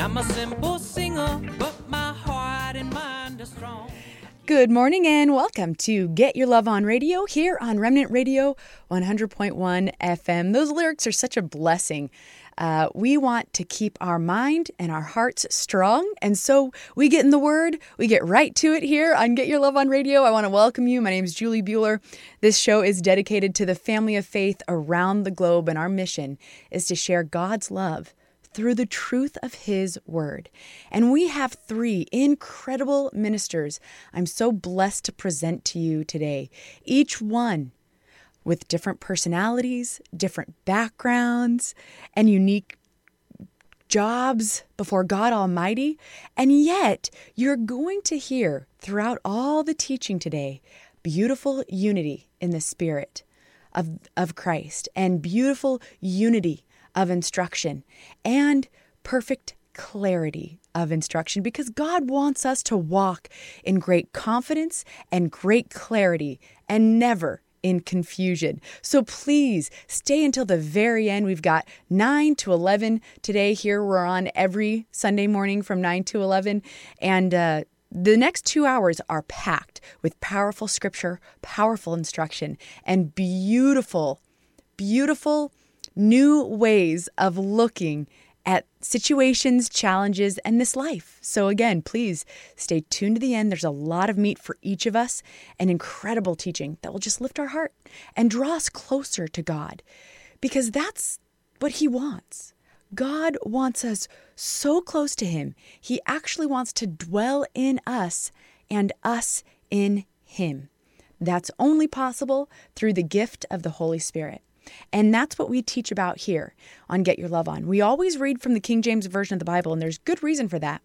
I'm a simple singer, but my heart and mind are strong. Good morning and welcome to Get Your Love on Radio here on Remnant Radio 100.1 FM. Those lyrics are such a blessing. Uh, we want to keep our mind and our hearts strong. And so we get in the Word, we get right to it here on Get Your Love on Radio. I want to welcome you. My name is Julie Bueller. This show is dedicated to the family of faith around the globe, and our mission is to share God's love through the truth of His Word. And we have three incredible ministers I'm so blessed to present to you today, each one with different personalities, different backgrounds, and unique jobs before God Almighty. And yet, you're going to hear throughout all the teaching today beautiful unity in the Spirit of, of Christ and beautiful unity of instruction and perfect clarity of instruction because God wants us to walk in great confidence and great clarity and never in confusion. So please stay until the very end. We've got 9 to 11 today. Here we're on every Sunday morning from 9 to 11. And uh, the next two hours are packed with powerful scripture, powerful instruction, and beautiful, beautiful new ways of looking at situations, challenges, and this life. So, again, please stay tuned to the end. There's a lot of meat for each of us and incredible teaching that will just lift our heart and draw us closer to God because that's what He wants. God wants us so close to Him, He actually wants to dwell in us and us in Him. That's only possible through the gift of the Holy Spirit. And that's what we teach about here on Get Your Love On. We always read from the King James Version of the Bible, and there's good reason for that.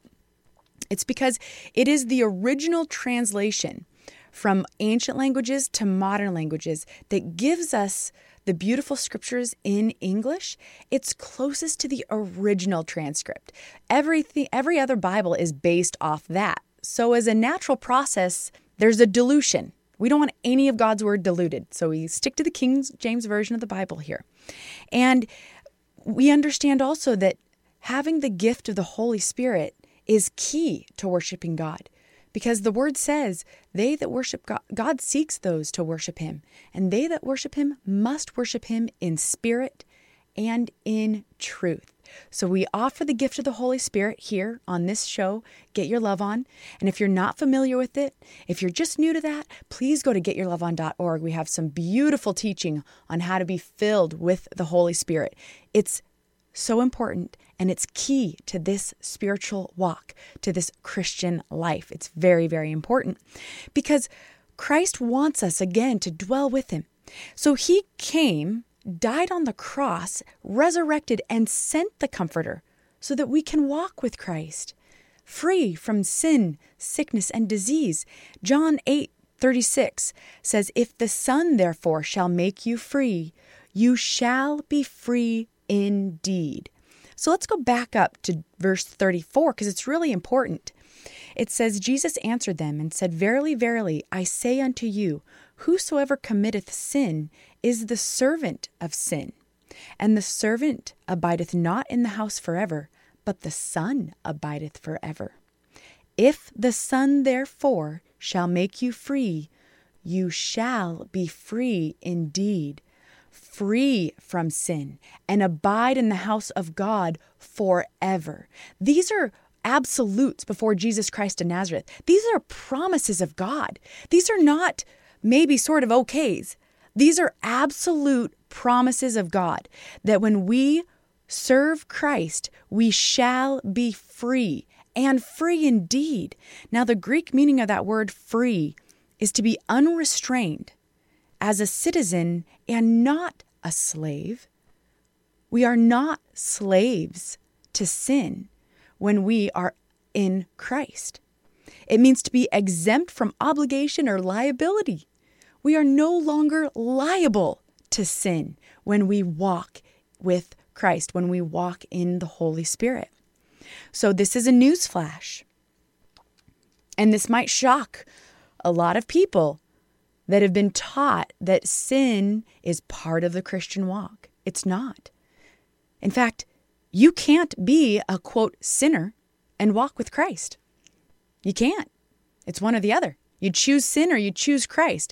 It's because it is the original translation from ancient languages to modern languages that gives us the beautiful scriptures in English. It's closest to the original transcript. Everything every other Bible is based off that. So as a natural process, there's a dilution we don't want any of God's word diluted. So we stick to the King James Version of the Bible here. And we understand also that having the gift of the Holy Spirit is key to worshiping God because the word says, They that worship God, God seeks those to worship him, and they that worship him must worship him in spirit and in truth. So we offer the gift of the Holy Spirit here on this show, Get Your Love On. And if you're not familiar with it, if you're just new to that, please go to getyourloveon.org. We have some beautiful teaching on how to be filled with the Holy Spirit. It's so important and it's key to this spiritual walk, to this Christian life. It's very, very important because Christ wants us again to dwell with Him. So He came died on the cross, resurrected, and sent the Comforter so that we can walk with Christ, free from sin, sickness, and disease. John 8 36 says, If the Son therefore shall make you free, you shall be free indeed. So let's go back up to verse 34 because it's really important. It says, Jesus answered them and said, Verily, verily, I say unto you, Whosoever committeth sin is the servant of sin. And the servant abideth not in the house forever, but the Son abideth forever. If the Son therefore shall make you free, you shall be free indeed, free from sin, and abide in the house of God forever. These are absolutes before Jesus Christ of Nazareth. These are promises of God. These are not maybe sort of okays. These are absolute promises of God that when we serve Christ, we shall be free and free indeed. Now, the Greek meaning of that word free is to be unrestrained as a citizen and not a slave. We are not slaves to sin when we are in Christ. It means to be exempt from obligation or liability. We are no longer liable to sin when we walk with Christ, when we walk in the Holy Spirit. So, this is a news flash. And this might shock a lot of people that have been taught that sin is part of the Christian walk. It's not. In fact, You can't be a quote sinner and walk with Christ. You can't. It's one or the other. You choose sin or you choose Christ.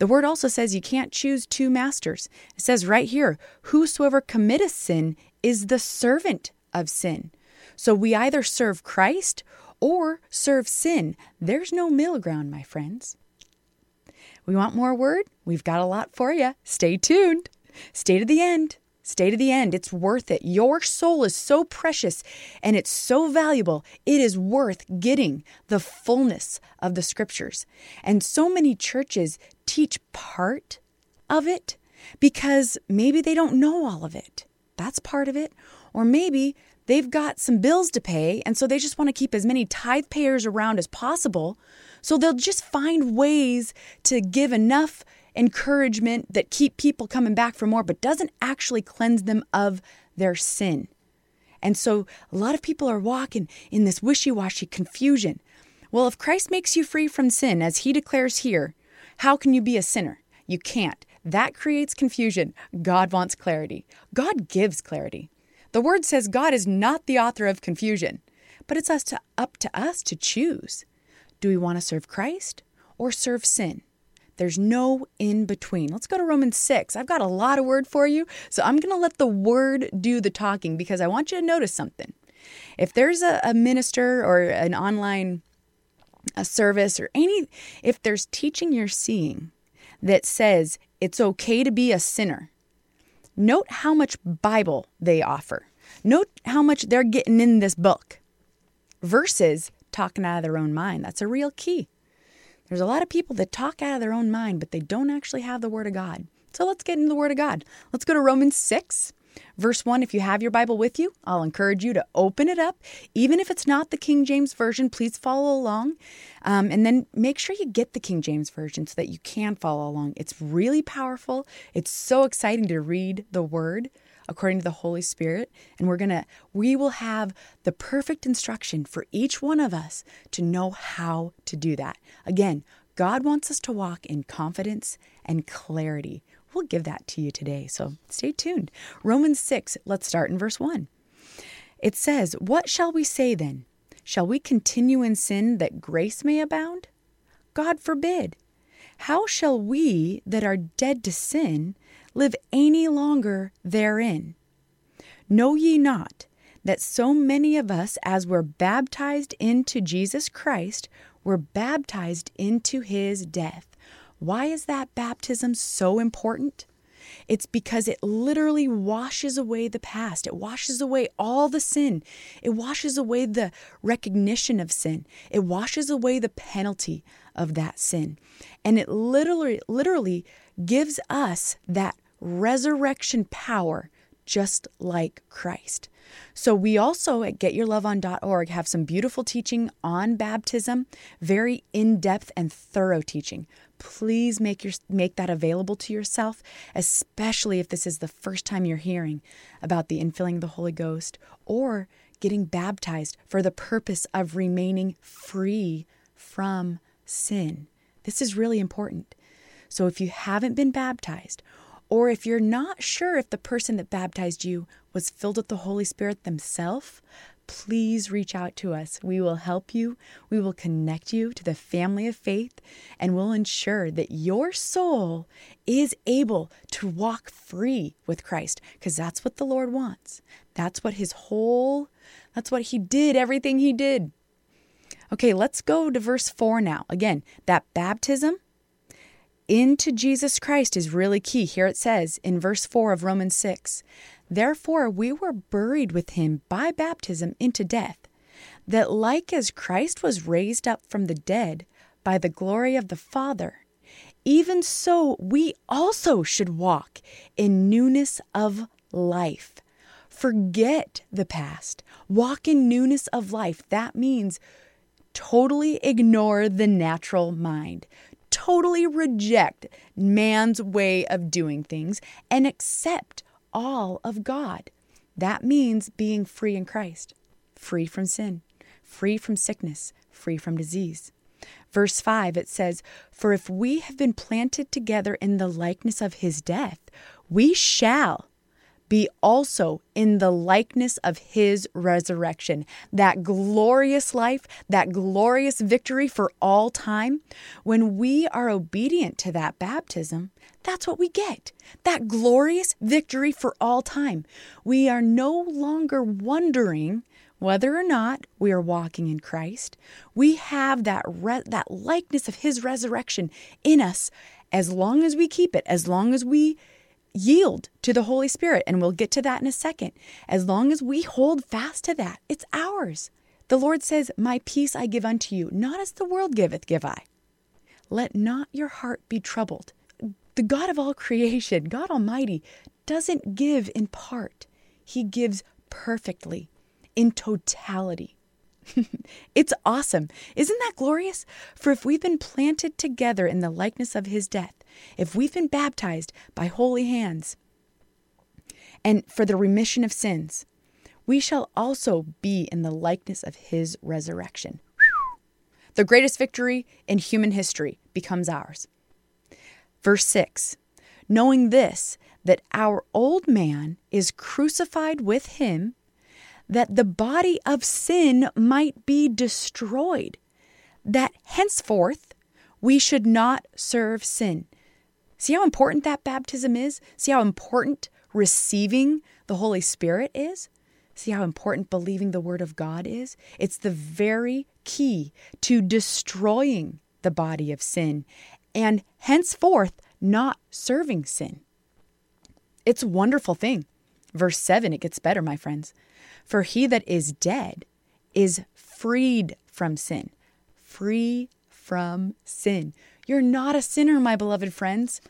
The word also says you can't choose two masters. It says right here, whosoever committeth sin is the servant of sin. So we either serve Christ or serve sin. There's no middle ground, my friends. We want more word? We've got a lot for you. Stay tuned. Stay to the end. Stay to the end. It's worth it. Your soul is so precious and it's so valuable. It is worth getting the fullness of the scriptures. And so many churches teach part of it because maybe they don't know all of it. That's part of it. Or maybe they've got some bills to pay and so they just want to keep as many tithe payers around as possible. So they'll just find ways to give enough encouragement that keep people coming back for more, but doesn't actually cleanse them of their sin. And so a lot of people are walking in this wishy washy confusion. Well, if Christ makes you free from sin, as he declares here, how can you be a sinner? You can't. That creates confusion. God wants clarity. God gives clarity. The word says God is not the author of confusion, but it's us to, up to us to choose. Do we want to serve Christ or serve sin? There's no in between. Let's go to Romans 6. I've got a lot of word for you, so I'm going to let the word do the talking because I want you to notice something. If there's a, a minister or an online a service or any, if there's teaching you're seeing that says it's okay to be a sinner, note how much Bible they offer. Note how much they're getting in this book versus talking out of their own mind. That's a real key. There's a lot of people that talk out of their own mind, but they don't actually have the Word of God. So let's get into the Word of God. Let's go to Romans 6, verse 1. If you have your Bible with you, I'll encourage you to open it up. Even if it's not the King James Version, please follow along. Um, and then make sure you get the King James Version so that you can follow along. It's really powerful. It's so exciting to read the Word according to the Holy Spirit. And we're going to, we will have the perfect instruction for each one of us to know how to do that. Again, God wants us to walk in confidence and clarity. We'll give that to you today. So stay tuned. Romans 6, let's start in verse 1. It says, What shall we say then? Shall we continue in sin that grace may abound? God forbid. How shall we that are dead to sin live any longer therein. Know ye not that so many of us, as were baptized into Jesus Christ, were baptized into his death? Why is that baptism so important? It's because it literally washes away the past. It washes away all the sin. It washes away the recognition of sin. It washes away the penalty of that sin. And it literally literally gives us that resurrection power just like Christ. So we also at getyourloveon.org have some beautiful teaching on baptism, very in-depth and thorough teaching. Please make your make that available to yourself, especially if this is the first time you're hearing about the infilling of the Holy Ghost or getting baptized for the purpose of remaining free from sin. This is really important. So if you haven't been baptized or if you're not sure if the person that baptized you was filled with the Holy Spirit themselves, please reach out to us. We will help you. We will connect you to the family of faith and we'll ensure that your soul is able to walk free with Christ because that's what the Lord wants. That's what his whole, that's what he did, everything he did. Okay, let's go to verse 4 now. Again, that baptism into Jesus Christ is really key. Here it says in verse 4 of Romans 6 Therefore, we were buried with him by baptism into death, that like as Christ was raised up from the dead by the glory of the Father, even so we also should walk in newness of life. Forget the past, walk in newness of life. That means totally ignore the natural mind totally reject man's way of doing things and accept all of God. That means being free in Christ, free from sin, free from sickness, free from disease. Verse 5, it says, For if we have been planted together in the likeness of his death, we shall be also in the likeness of his resurrection. That glorious life, that glorious victory for all time. When we are obedient to that baptism, that's what we get. That glorious victory for all time. We are no longer wondering whether or not we are walking in Christ. We have that re- that likeness of his resurrection in us as long as we keep it, as long as we yield to the Holy Spirit, and we'll get to that in a second. As long as we hold fast to that, it's ours. The Lord says, My peace I give unto you, not as the world giveth, give I. Let not your heart be troubled. The God of all creation, God Almighty, doesn't give in part, He gives perfectly, in totality. it's awesome. Isn't that glorious? For if we've been planted together in the likeness of his death, if we've been baptized by holy hands, and for the remission of sins, we shall also be in the likeness of his resurrection. The greatest victory in human history becomes ours. Verse 6 Knowing this, that our old man is crucified with him that the body of sin might be destroyed, that henceforth we should not serve sin. See how important that baptism is? See how important receiving the Holy Spirit is? See how important believing the Word of God is? It's the very key to destroying the body of sin and henceforth not serving sin. It's a wonderful thing. Verse 7, it gets better, my friends. For he that is dead is freed from sin. Free from sin. You're not a sinner, my beloved friends.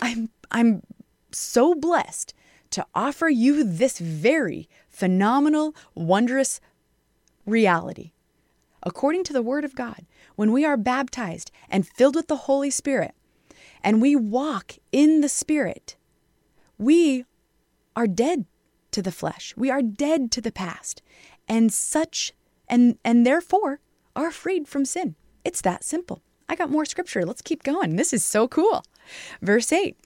I'm I'm so blessed to offer you this very phenomenal, wondrous reality. According to the Word of God, when we are baptized and filled with the Holy Spirit, and we walk in the Spirit, we are dead to the flesh. We are dead to the past. And such and and therefore are freed from sin. It's that simple. I got more scripture. Let's keep going. This is so cool. Verse 8.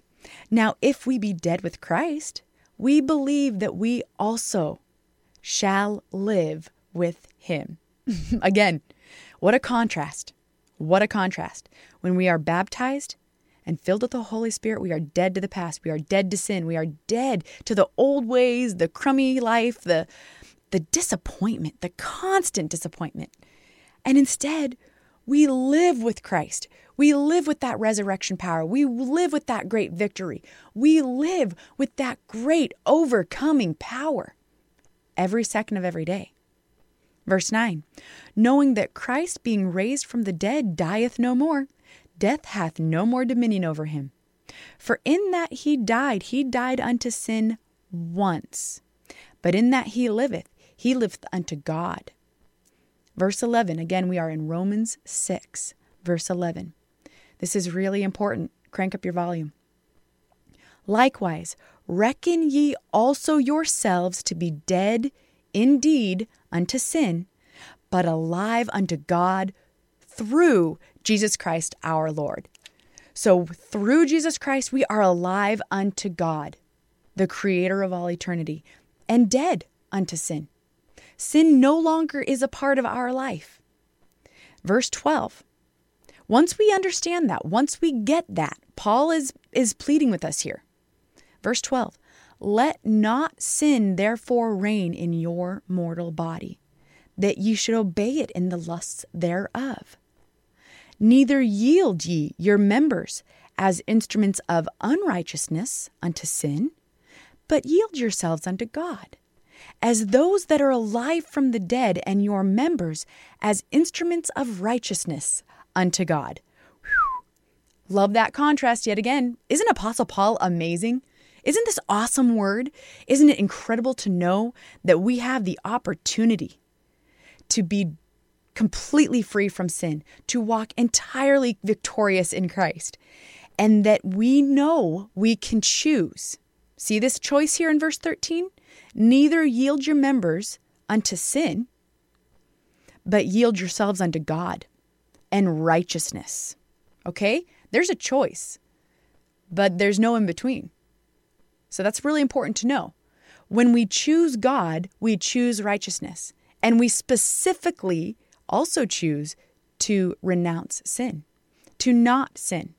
Now if we be dead with Christ, we believe that we also shall live with him. Again, what a contrast. What a contrast. When we are baptized, and filled with the Holy Spirit, we are dead to the past. We are dead to sin. We are dead to the old ways, the crummy life, the, the disappointment, the constant disappointment. And instead, we live with Christ. We live with that resurrection power. We live with that great victory. We live with that great overcoming power every second of every day. Verse 9 Knowing that Christ, being raised from the dead, dieth no more, death hath no more dominion over him. For in that he died, he died unto sin once. But in that he liveth, he liveth unto God. Verse 11, again, we are in Romans 6, verse 11. This is really important. Crank up your volume. Likewise, reckon ye also yourselves to be dead indeed unto sin, but alive unto God through Jesus Christ our Lord. So through Jesus Christ, we are alive unto God, the creator of all eternity, and dead unto sin. Sin no longer is a part of our life. Verse 12. Once we understand that, once we get that, Paul is, is pleading with us here. Verse 12. Let not sin therefore reign in your mortal body, that ye should obey it in the lusts thereof. Neither yield ye your members as instruments of unrighteousness unto sin, but yield yourselves unto God, as those that are alive from the dead, and your members as instruments of righteousness unto God. Love that contrast yet again. Isn't Apostle Paul amazing? Isn't this awesome word? Isn't it incredible to know that we have the opportunity to be completely free from sin, to walk entirely victorious in Christ, and that we know we can choose. See this choice here in verse 13? Neither yield your members unto sin, but yield yourselves unto God and righteousness. Okay? There's a choice, but there's no in between. So that's really important to know. when we choose God, we choose righteousness. And we specifically also choose to renounce sin, to not sin.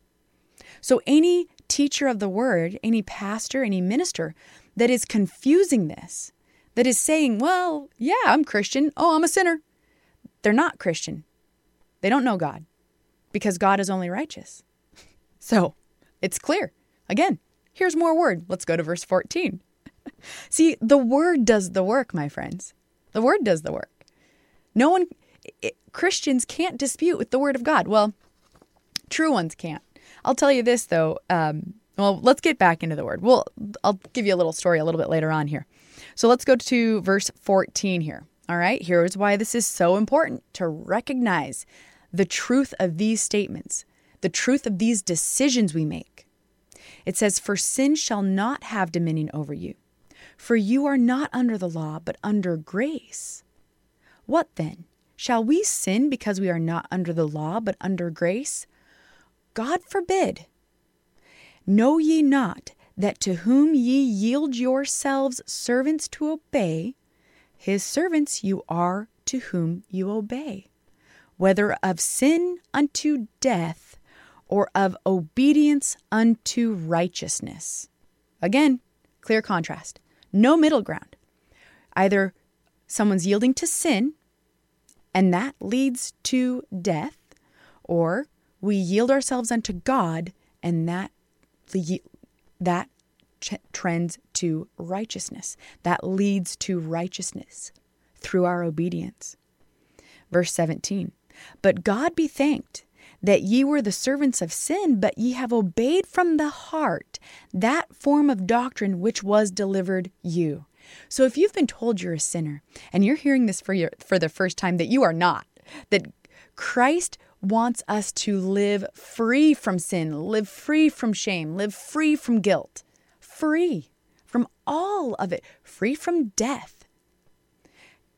So, any teacher of the word, any pastor, any minister that is confusing this, that is saying, well, yeah, I'm Christian. Oh, I'm a sinner. They're not Christian. They don't know God because God is only righteous. So it's clear. Again, here's more word. Let's go to verse 14. See, the word does the work, my friends. The word does the work. No one, it, Christians can't dispute with the word of God. Well, true ones can't. I'll tell you this though. Um, well, let's get back into the word. Well, I'll give you a little story a little bit later on here. So let's go to verse 14 here. All right, here's why this is so important to recognize the truth of these statements the truth of these decisions we make. It says, For sin shall not have dominion over you, for you are not under the law, but under grace. What then? Shall we sin because we are not under the law, but under grace? God forbid. Know ye not that to whom ye yield yourselves servants to obey, his servants you are to whom you obey, whether of sin unto death or of obedience unto righteousness. Again, clear contrast. No middle ground. Either someone's yielding to sin, and that leads to death, or we yield ourselves unto God, and that that trends to righteousness. That leads to righteousness through our obedience. Verse 17 But God be thanked that ye were the servants of sin, but ye have obeyed from the heart that form of doctrine which was delivered you. So if you've been told you're a sinner and you're hearing this for your, for the first time that you are not, that Christ wants us to live free from sin, live free from shame, live free from guilt, free from all of it, free from death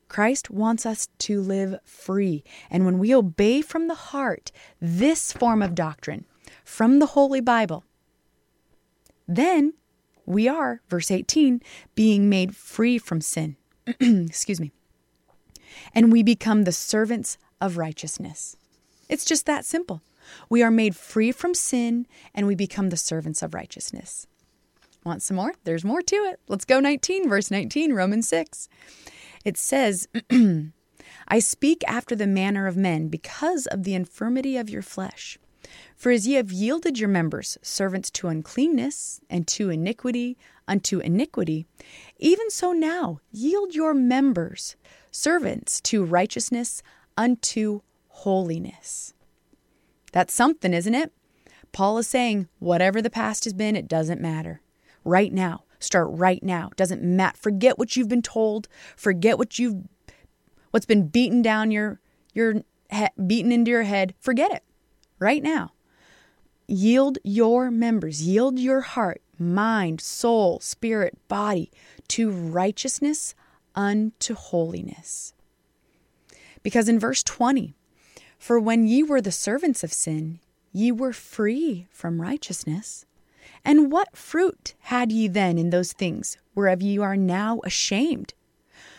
Christ wants us to live free. And when we obey from the heart this form of doctrine from the Holy Bible, then we are, verse 18, being made free from sin. Excuse me. And we become the servants of righteousness. It's just that simple. We are made free from sin and we become the servants of righteousness. Want some more? There's more to it. Let's go 19, verse 19, Romans 6. It says, I speak after the manner of men because of the infirmity of your flesh. For as ye have yielded your members servants to uncleanness and to iniquity unto iniquity, even so now yield your members servants to righteousness unto holiness. That's something, isn't it? Paul is saying, whatever the past has been, it doesn't matter. Right now, Start right now. Doesn't matter. Forget what you've been told. Forget what you've what's been beaten down your your he- beaten into your head. Forget it. Right now. Yield your members, yield your heart, mind, soul, spirit, body to righteousness unto holiness. Because in verse 20, for when ye were the servants of sin, ye were free from righteousness. And what fruit had ye then in those things whereof ye are now ashamed?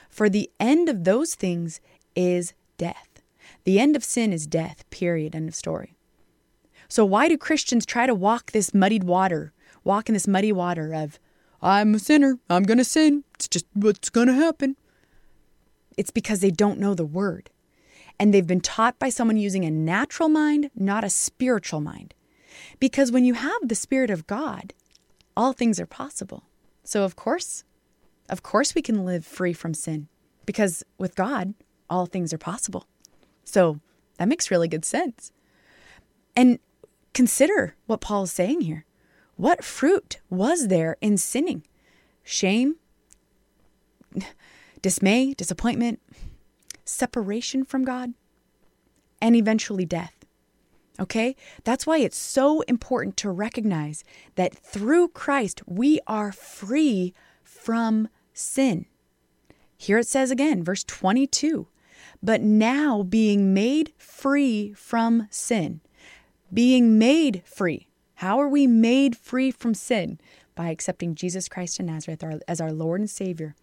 For the end of those things is death. The end of sin is death, period. End of story. So, why do Christians try to walk this muddied water, walk in this muddy water of, I'm a sinner, I'm going to sin, it's just what's going to happen? It's because they don't know the word. And they've been taught by someone using a natural mind, not a spiritual mind. Because when you have the Spirit of God, all things are possible. So, of course, of course, we can live free from sin because with God, all things are possible. So, that makes really good sense. And consider what Paul is saying here. What fruit was there in sinning? Shame, dismay, disappointment, separation from God, and eventually death. Okay? That's why it's so important to recognize that through Christ we are free from sin. Here it says again, verse 22 But now being made free from sin, being made free. How are we made free from sin? by accepting Jesus Christ in Nazareth as our Lord and Savior,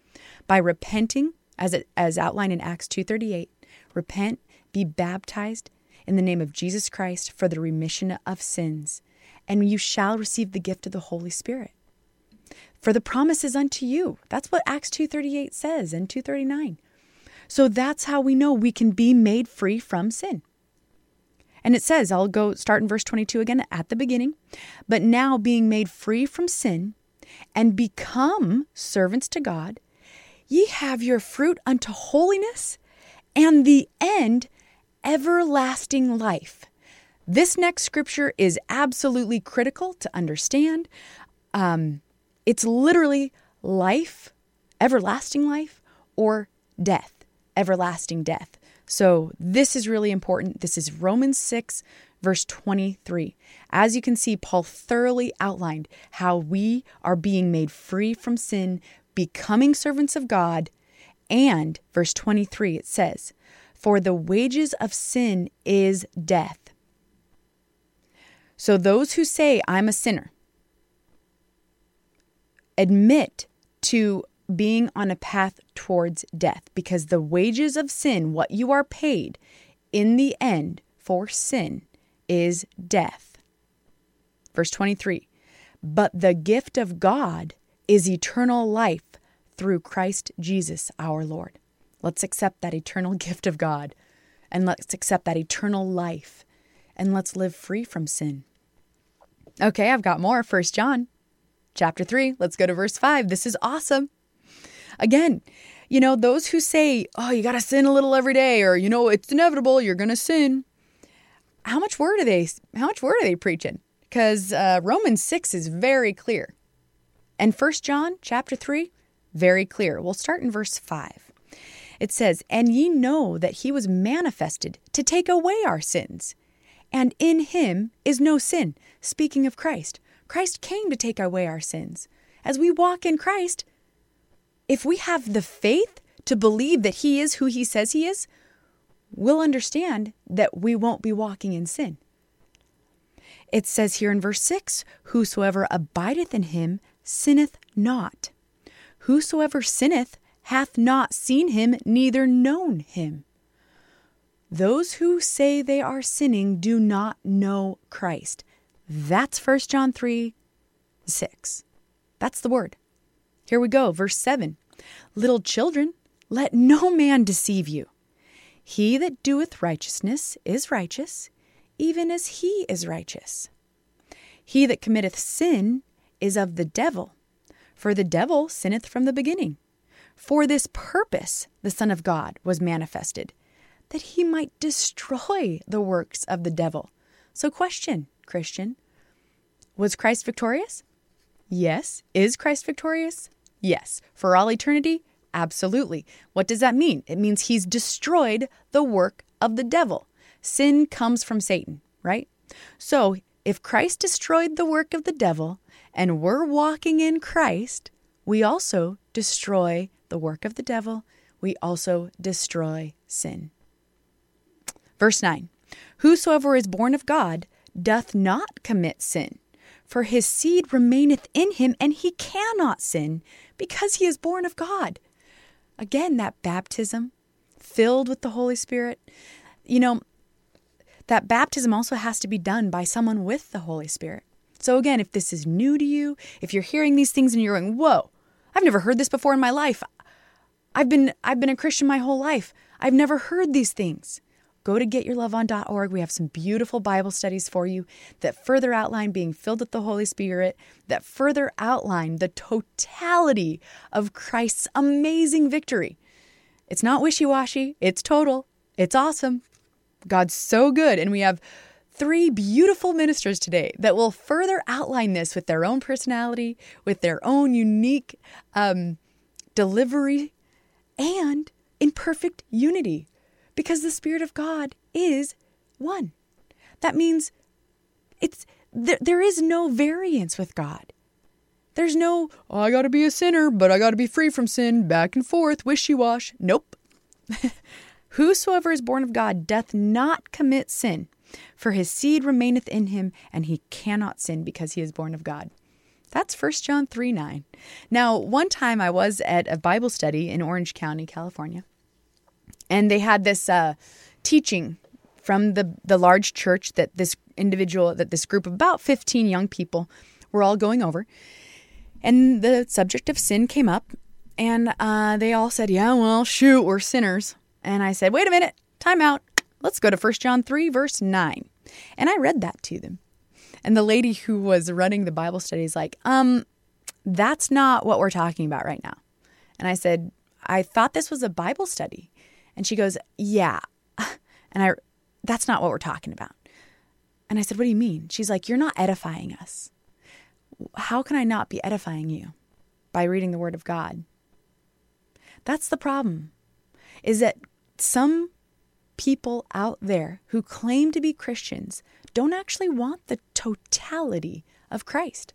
by repenting, as, it, as outlined in Acts 2.38, repent, be baptized in the name of Jesus Christ for the remission of sins, and you shall receive the gift of the Holy Spirit. For the promise is unto you. That's what Acts 2.38 says and 239. So that's how we know we can be made free from sin. And it says, I'll go start in verse 22 again at the beginning. But now being made free from sin and become servants to God, ye have your fruit unto holiness and the end everlasting life. This next scripture is absolutely critical to understand. Um, it's literally life, everlasting life, or death, everlasting death. So this is really important. This is Romans 6, verse 23. As you can see, Paul thoroughly outlined how we are being made free from sin, becoming servants of God. And verse 23, it says, For the wages of sin is death. So those who say, I'm a sinner, admit to being on a path towards death because the wages of sin, what you are paid in the end for sin, is death. Verse 23 But the gift of God is eternal life through Christ Jesus our Lord. Let's accept that eternal gift of God and let's accept that eternal life and let's live free from sin. Okay, I've got more. First John chapter 3. Let's go to verse 5. This is awesome. Again, you know, those who say, oh, you got to sin a little every day, or, you know, it's inevitable, you're going to sin. How much word are they, how much word are they preaching? Because uh, Romans 6 is very clear. And First John chapter 3, very clear. We'll start in verse 5. It says, And ye know that he was manifested to take away our sins. And in him is no sin. Speaking of Christ, Christ came to take away our sins. As we walk in Christ, if we have the faith to believe that He is who He says He is, we'll understand that we won't be walking in sin. It says here in verse 6 Whosoever abideth in Him sinneth not. Whosoever sinneth hath not seen Him, neither known Him. Those who say they are sinning do not know Christ. That's 1 John 3 6. That's the word. Here we go, verse 7. Little children, let no man deceive you. He that doeth righteousness is righteous, even as he is righteous. He that committeth sin is of the devil, for the devil sinneth from the beginning. For this purpose the Son of God was manifested, that he might destroy the works of the devil. So, question, Christian Was Christ victorious? Yes. Is Christ victorious? Yes. For all eternity? Absolutely. What does that mean? It means he's destroyed the work of the devil. Sin comes from Satan, right? So if Christ destroyed the work of the devil and we're walking in Christ, we also destroy the work of the devil. We also destroy sin. Verse 9 Whosoever is born of God doth not commit sin, for his seed remaineth in him, and he cannot sin, because he is born of God. Again, that baptism filled with the Holy Spirit. You know, that baptism also has to be done by someone with the Holy Spirit. So, again, if this is new to you, if you're hearing these things and you're going, whoa, I've never heard this before in my life. I've been, I've been a Christian my whole life. I've never heard these things go to getyourloveon.org. We have some beautiful Bible studies for you that further outline being filled with the Holy Spirit, that further outline the totality of Christ's amazing victory. It's not wishy washy, it's total, it's awesome. God's so good. And we have three beautiful ministers today that will further outline this with their own personality, with their own unique um, delivery, and in perfect unity because the Spirit of God is one. That means it's there, there is no variance with God. There's no, oh, I got to be a sinner, but I got to be free from sin, back and forth, wishy wash. Nope. Whosoever is born of God doth not commit sin, for his seed remaineth in him, and he cannot sin because he is born of God. That's 1 John 3 9. Now, one time I was at a Bible study in Orange County, California, and they had this uh, teaching from the, the large church that this individual, that this group of about 15 young people were all going over. And the subject of sin came up, and uh, they all said, Yeah, well, shoot, we're sinners. And I said, Wait a minute, time out. Let's go to 1 John 3, verse 9. And I read that to them. And the lady who was running the Bible study is like, um, that's not what we're talking about right now. And I said, I thought this was a Bible study. And she goes, Yeah. And I, that's not what we're talking about. And I said, What do you mean? She's like, You're not edifying us. How can I not be edifying you? By reading the Word of God. That's the problem, is that some people out there who claim to be Christians don't actually want the totality of Christ.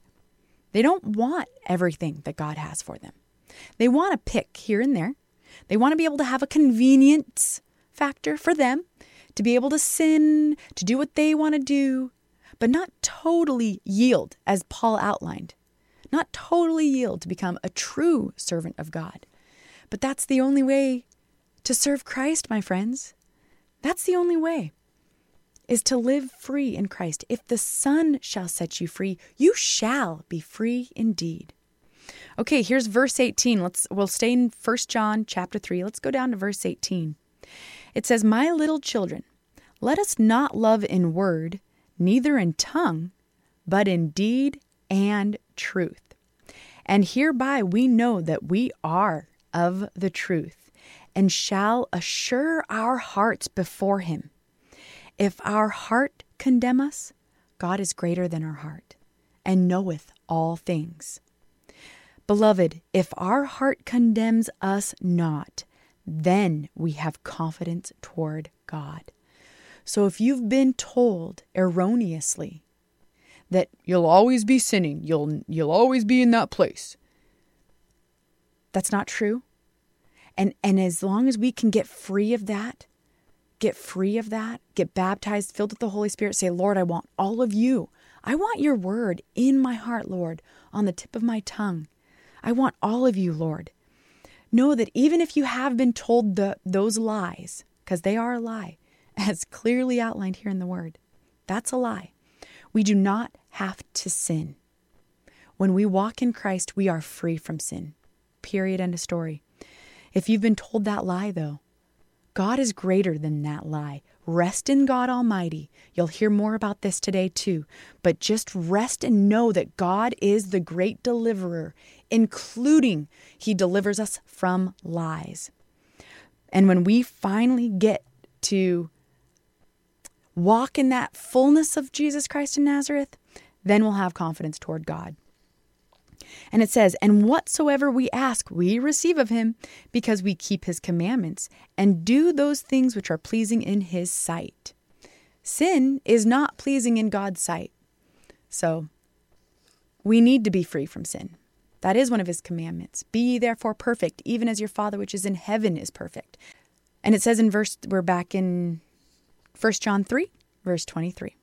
They don't want everything that God has for them. They want to pick here and there. They want to be able to have a convenience factor for them, to be able to sin, to do what they want to do, but not totally yield, as Paul outlined. Not totally yield to become a true servant of God. But that's the only way to serve Christ, my friends. That's the only way is to live free in Christ. If the Son shall set you free, you shall be free indeed. Okay, here's verse 18. Let's we'll stay in 1 John chapter 3. Let's go down to verse 18. It says, "My little children, let us not love in word, neither in tongue, but in deed and truth. And hereby we know that we are of the truth, and shall assure our hearts before him. If our heart condemn us, God is greater than our heart, and knoweth all things. Beloved, if our heart condemns us not, then we have confidence toward God. So if you've been told erroneously that you'll always be sinning, you'll you'll always be in that place. That's not true. And and as long as we can get free of that, get free of that, get baptized, filled with the Holy Spirit, say, "Lord, I want all of you. I want your word in my heart, Lord, on the tip of my tongue. I want all of you, Lord." Know that even if you have been told the, those lies, because they are a lie, as clearly outlined here in the Word, that's a lie. We do not have to sin. When we walk in Christ, we are free from sin. Period. End of story. If you've been told that lie, though, God is greater than that lie. Rest in God Almighty. You'll hear more about this today, too. But just rest and know that God is the great deliverer, including He delivers us from lies. And when we finally get to walk in that fullness of Jesus Christ in Nazareth, then we'll have confidence toward God. And it says, And whatsoever we ask, we receive of him, because we keep his commandments and do those things which are pleasing in his sight. Sin is not pleasing in God's sight. So we need to be free from sin. That is one of his commandments. Be ye therefore perfect, even as your Father which is in heaven is perfect. And it says in verse, we're back in 1 John 3, verse 23.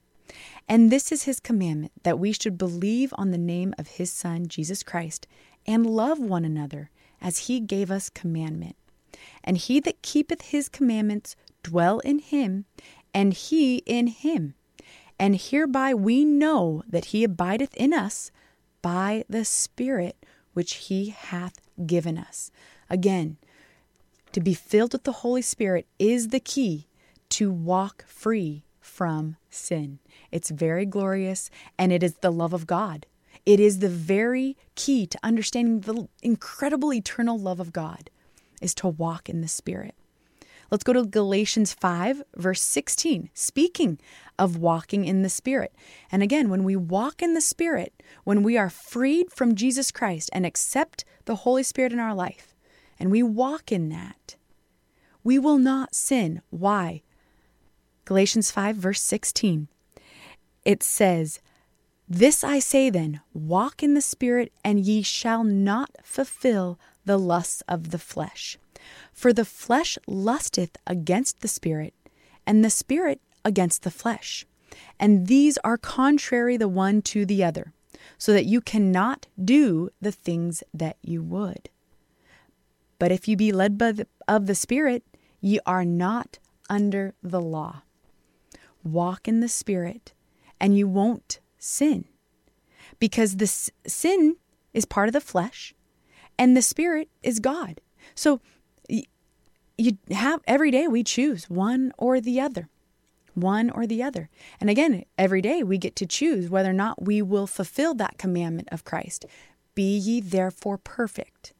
And this is his commandment that we should believe on the name of his Son, Jesus Christ, and love one another as he gave us commandment. And he that keepeth his commandments dwell in him, and he in him. And hereby we know that he abideth in us by the Spirit which he hath given us. Again, to be filled with the Holy Spirit is the key to walk free from sin. It's very glorious and it is the love of God. It is the very key to understanding the incredible eternal love of God is to walk in the Spirit. Let's go to Galatians 5, verse 16. Speaking of walking in the Spirit. And again, when we walk in the Spirit, when we are freed from Jesus Christ and accept the Holy Spirit in our life, and we walk in that, we will not sin. Why? Galatians 5, verse 16. It says, This I say then, walk in the Spirit, and ye shall not fulfill the lusts of the flesh. For the flesh lusteth against the Spirit, and the Spirit against the flesh. And these are contrary the one to the other, so that you cannot do the things that you would. But if you be led by the, of the Spirit, ye are not under the law. Walk in the Spirit, and you won't sin. Because the sin is part of the flesh, and the Spirit is God. So you have every day we choose one or the other one or the other. And again, every day we get to choose whether or not we will fulfill that commandment of Christ. Be ye therefore perfect,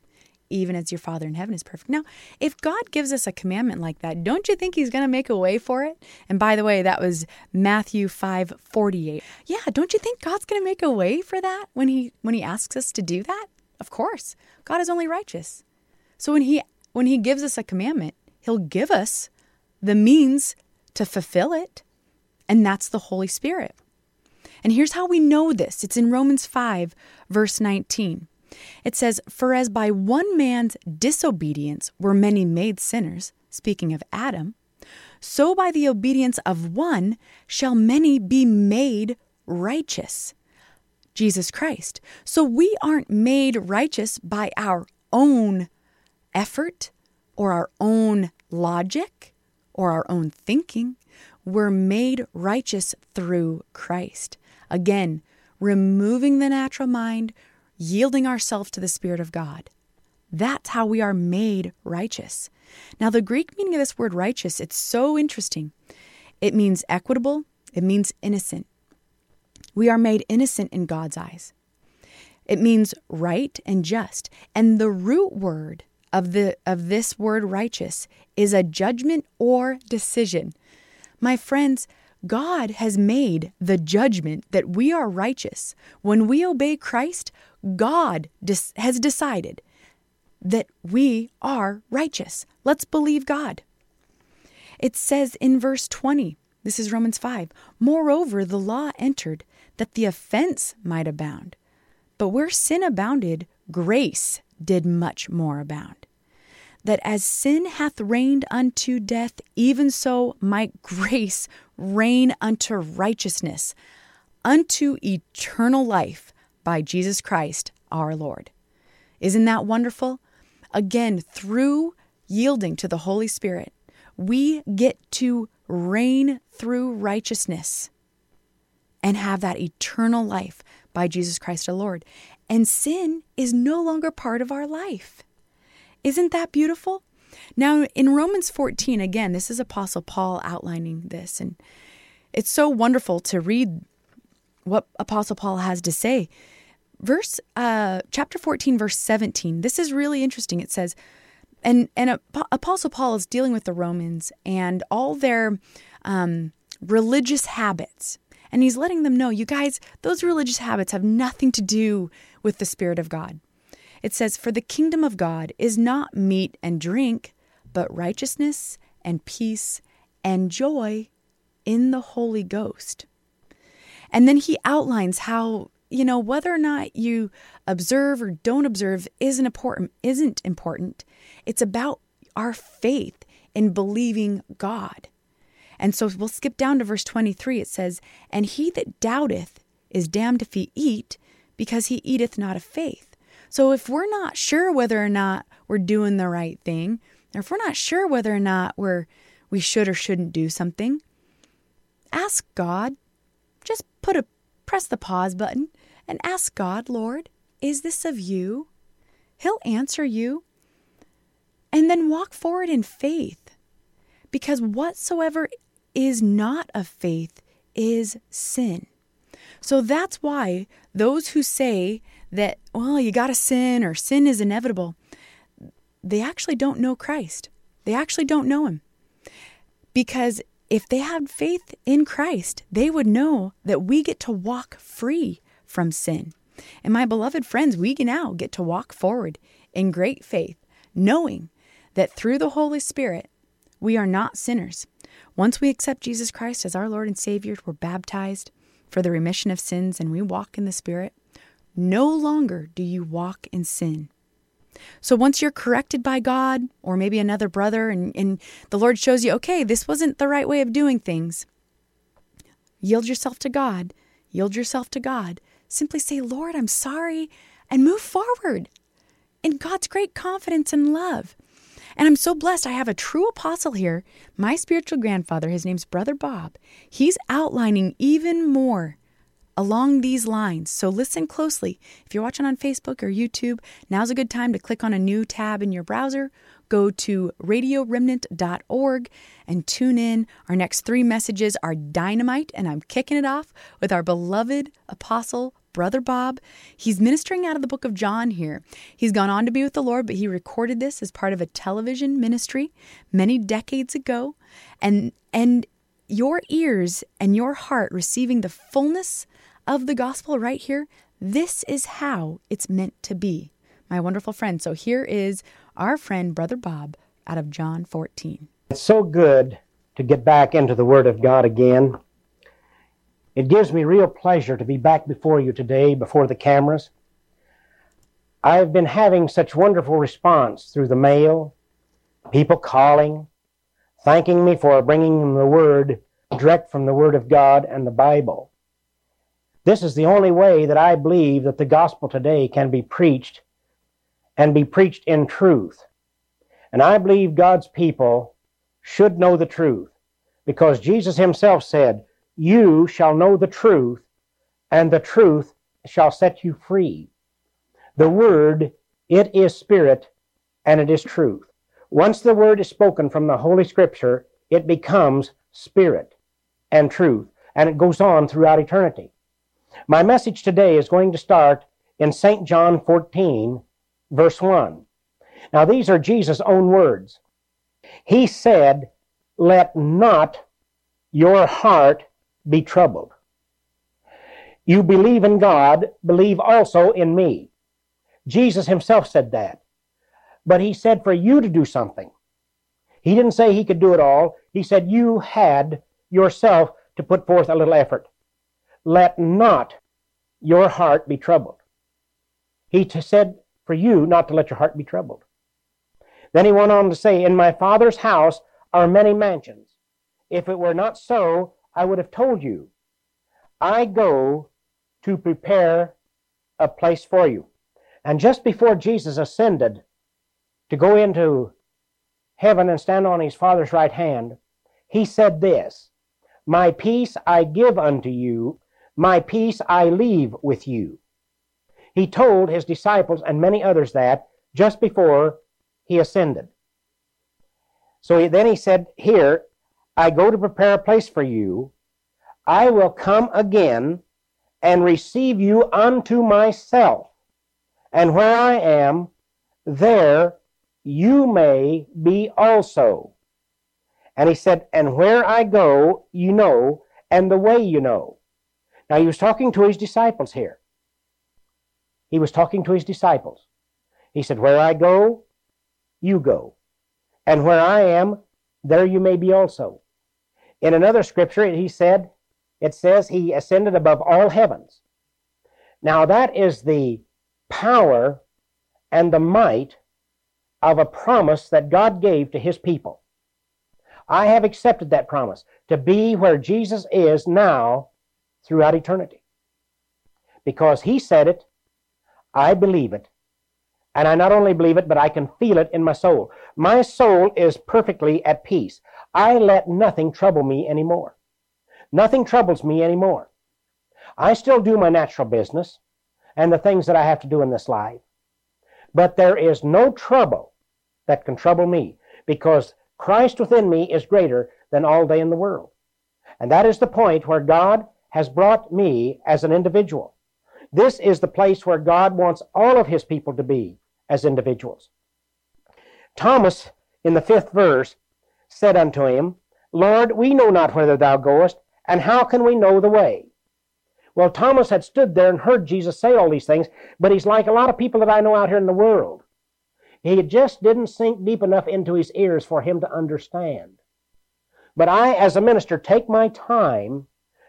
even as your Father in heaven is perfect. Now, if God gives us a commandment like that, don't you think He's going to make a way for it? And by the way, that was Matthew five forty eight. Yeah, don't you think God's going to make a way for that when He when He asks us to do that? Of course, God is only righteous. So when He when He gives us a commandment, He'll give us the means to fulfill it, and that's the Holy Spirit. And here's how we know this it's in Romans 5, verse 19. It says, For as by one man's disobedience were many made sinners, speaking of Adam, so by the obedience of one shall many be made righteous. Jesus Christ. So we aren't made righteous by our own effort or our own logic or our own thinking. We're made righteous through Christ. Again, removing the natural mind, yielding ourselves to the Spirit of God. That's how we are made righteous. Now, the Greek meaning of this word righteous, it's so interesting. It means equitable, it means innocent. We are made innocent in God's eyes. It means right and just. And the root word of the of this word righteous is a judgment or decision. My friends, God has made the judgment that we are righteous. When we obey Christ, God has decided that we are righteous. Let's believe God. It says in verse 20, this is Romans 5, moreover, the law entered that the offense might abound. But where sin abounded, grace did much more abound that as sin hath reigned unto death, even so might grace reign unto righteousness, unto eternal life by Jesus Christ our Lord. Isn't that wonderful? Again, through yielding to the Holy Spirit, we get to reign through righteousness and have that eternal life by Jesus Christ our Lord. And sin is no longer part of our life. Isn't that beautiful? Now, in Romans 14, again, this is Apostle Paul outlining this, and it's so wonderful to read what Apostle Paul has to say. Verse, uh, chapter 14, verse 17, this is really interesting. It says, and, and Apostle Paul is dealing with the Romans and all their um, religious habits. And he's letting them know, you guys, those religious habits have nothing to do with the Spirit of God. It says, For the kingdom of God is not meat and drink, but righteousness and peace and joy in the Holy Ghost. And then he outlines how, you know, whether or not you observe or don't observe isn't important, isn't important. It's about our faith in believing God. And so we'll skip down to verse 23. It says, And he that doubteth is damned if he eat, because he eateth not of faith. So if we're not sure whether or not we're doing the right thing, or if we're not sure whether or not we're we should or shouldn't do something, ask God. Just put a press the pause button and ask God, Lord, is this of you? He'll answer you. And then walk forward in faith. Because whatsoever is not of faith is sin. So that's why those who say that, well, you got to sin or sin is inevitable, they actually don't know Christ. They actually don't know Him. Because if they had faith in Christ, they would know that we get to walk free from sin. And my beloved friends, we now get to walk forward in great faith, knowing that through the Holy Spirit, we are not sinners. Once we accept Jesus Christ as our Lord and Savior, we're baptized for the remission of sins and we walk in the Spirit, no longer do you walk in sin. So once you're corrected by God or maybe another brother, and, and the Lord shows you, okay, this wasn't the right way of doing things, yield yourself to God. Yield yourself to God. simply say, Lord, I'm sorry, and move forward in God's great confidence and love. And I'm so blessed. I have a true apostle here, my spiritual grandfather. His name's Brother Bob. He's outlining even more along these lines. So listen closely. If you're watching on Facebook or YouTube, now's a good time to click on a new tab in your browser. Go to radioremnant.org and tune in. Our next three messages are dynamite, and I'm kicking it off with our beloved apostle, Brother Bob. He's ministering out of the book of John here. He's gone on to be with the Lord, but he recorded this as part of a television ministry many decades ago. And and your ears and your heart receiving the fullness of the gospel right here, this is how it's meant to be. My wonderful friend. So here is our friend Brother Bob out of John 14. It's so good to get back into the Word of God again. It gives me real pleasure to be back before you today, before the cameras. I've been having such wonderful response through the mail, people calling, thanking me for bringing them the Word direct from the Word of God and the Bible. This is the only way that I believe that the gospel today can be preached and be preached in truth. And I believe God's people should know the truth because Jesus Himself said, you shall know the truth, and the truth shall set you free. The word, it is spirit, and it is truth. Once the word is spoken from the Holy Scripture, it becomes spirit and truth, and it goes on throughout eternity. My message today is going to start in St. John 14, verse 1. Now, these are Jesus' own words. He said, Let not your heart be troubled. You believe in God, believe also in me. Jesus himself said that. But he said for you to do something. He didn't say he could do it all. He said you had yourself to put forth a little effort. Let not your heart be troubled. He t- said for you not to let your heart be troubled. Then he went on to say, In my Father's house are many mansions. If it were not so, I would have told you, I go to prepare a place for you. And just before Jesus ascended to go into heaven and stand on his Father's right hand, he said this My peace I give unto you, my peace I leave with you. He told his disciples and many others that just before he ascended. So then he said, Here, I go to prepare a place for you. I will come again and receive you unto myself. And where I am, there you may be also. And he said, And where I go, you know, and the way you know. Now he was talking to his disciples here. He was talking to his disciples. He said, Where I go, you go. And where I am, there you may be also. In another scripture, he said, it says he ascended above all heavens. Now, that is the power and the might of a promise that God gave to his people. I have accepted that promise to be where Jesus is now throughout eternity. Because he said it, I believe it, and I not only believe it, but I can feel it in my soul. My soul is perfectly at peace. I let nothing trouble me anymore. Nothing troubles me anymore. I still do my natural business and the things that I have to do in this life. But there is no trouble that can trouble me because Christ within me is greater than all day in the world. And that is the point where God has brought me as an individual. This is the place where God wants all of his people to be as individuals. Thomas, in the fifth verse, said unto him, Lord, we know not whither thou goest, and how can we know the way? Well, Thomas had stood there and heard Jesus say all these things, but he's like a lot of people that I know out here in the world. He just didn't sink deep enough into his ears for him to understand. But I, as a minister, take my time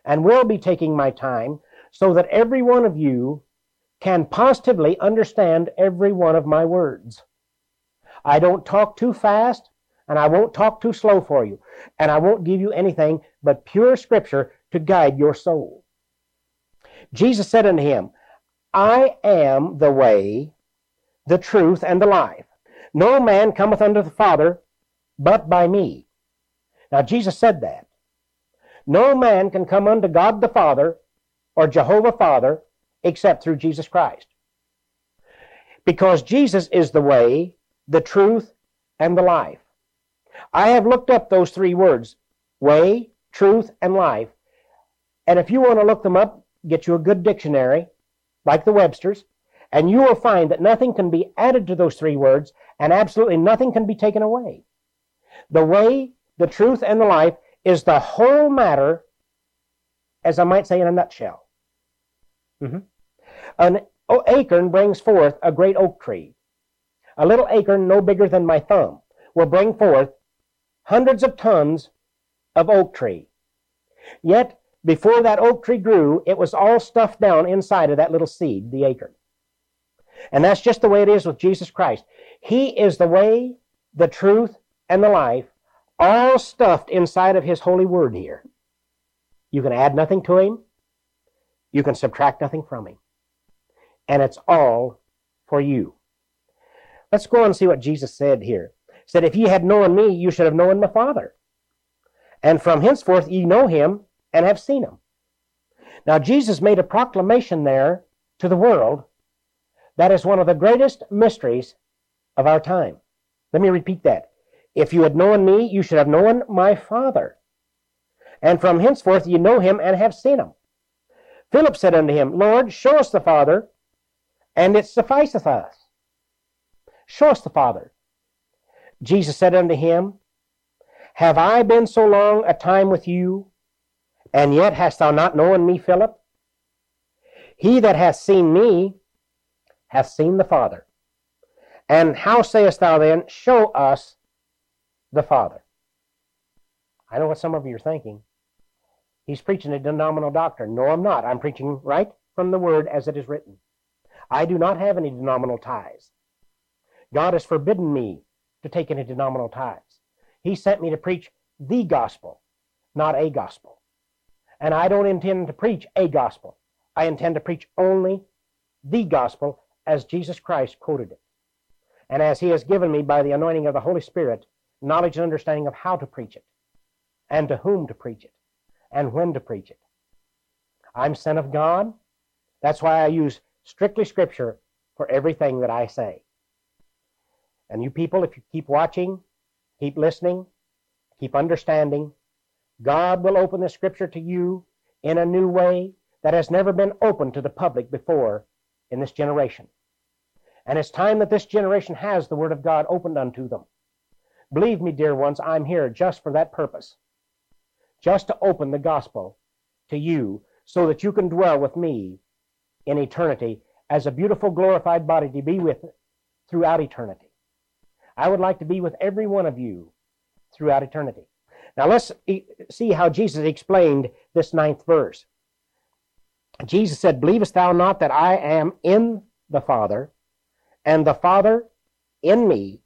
and will be taking my time so that every one of you can positively understand every one of my words. I don't talk too fast. And I won't talk too slow for you. And I won't give you anything but pure scripture to guide your soul. Jesus said unto him, I am the way, the truth, and the life. No man cometh unto the Father but by me. Now, Jesus said that. No man can come unto God the Father or Jehovah Father except through Jesus Christ. Because Jesus is the way, the truth, and the life. I have looked up those three words way, truth, and life. And if you want to look them up, get you a good dictionary, like the Webster's, and you will find that nothing can be added to those three words, and absolutely nothing can be taken away. The way, the truth, and the life is the whole matter, as I might say in a nutshell. Mm-hmm. An acorn brings forth a great oak tree. A little acorn no bigger than my thumb will bring forth hundreds of tons of oak tree. Yet, before that oak tree grew, it was all stuffed down inside of that little seed, the acorn. And that's just the way it is with Jesus Christ. He is the way, the truth, and the life, all stuffed inside of His holy word here. You can add nothing to Him, you can subtract nothing from Him. And it's all for you. Let's go on and see what Jesus said here. He said, If ye had known me, you should have known my Father. And from henceforth ye know him and have seen him. Now, Jesus made a proclamation there to the world that is one of the greatest mysteries of our time. Let me repeat that. If you had known me, you should have known my Father. And from henceforth you know him and have seen him. Philip said unto him, Lord, show us the Father, and it sufficeth us. Show us the Father. Jesus said unto him, Have I been so long a time with you, and yet hast thou not known me, Philip? He that hath seen me hath seen the Father. And how sayest thou then, Show us the Father? I know what some of you are thinking. He's preaching a denominational doctrine. No, I'm not. I'm preaching right from the Word as it is written. I do not have any denominational ties. God has forbidden me to take any denominational ties. He sent me to preach the gospel, not a gospel. And I don't intend to preach a gospel. I intend to preach only the gospel as Jesus Christ quoted it. And as He has given me by the anointing of the Holy Spirit, knowledge and understanding of how to preach it, and to whom to preach it, and when to preach it. I'm sent of God. That's why I use strictly Scripture for everything that I say. And you people, if you keep watching, keep listening, keep understanding, God will open the Scripture to you in a new way that has never been opened to the public before in this generation. And it's time that this generation has the Word of God opened unto them. Believe me, dear ones, I'm here just for that purpose. Just to open the gospel to you so that you can dwell with me in eternity as a beautiful, glorified body to be with throughout eternity. I would like to be with every one of you throughout eternity. Now let's see how Jesus explained this ninth verse. Jesus said, Believest thou not that I am in the Father, and the Father in me.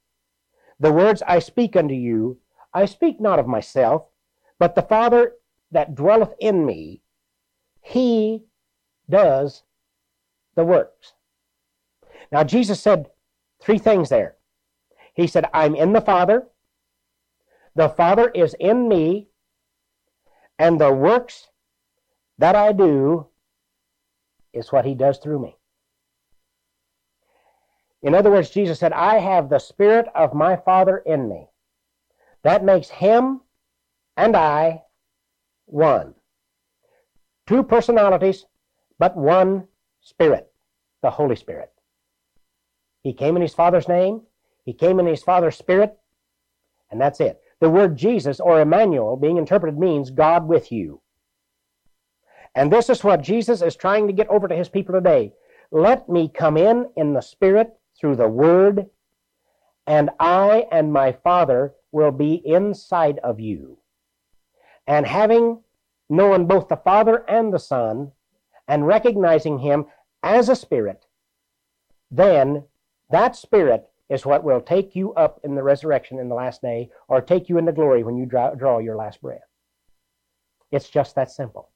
The words I speak unto you, I speak not of myself, but the Father that dwelleth in me, he does the works. Now, Jesus said three things there. He said, I'm in the Father, the Father is in me, and the works that I do is what he does through me. In other words, Jesus said, I have the Spirit of my Father in me. That makes him and I one. Two personalities, but one Spirit, the Holy Spirit. He came in his Father's name, he came in his Father's Spirit, and that's it. The word Jesus or Emmanuel being interpreted means God with you. And this is what Jesus is trying to get over to his people today. Let me come in in the Spirit through the Word, and I and my Father will be inside of you. And having known both the Father and the Son, and recognizing Him as a Spirit, then that Spirit is what will take you up in the resurrection in the last day, or take you into glory when you draw, draw your last breath. It's just that simple.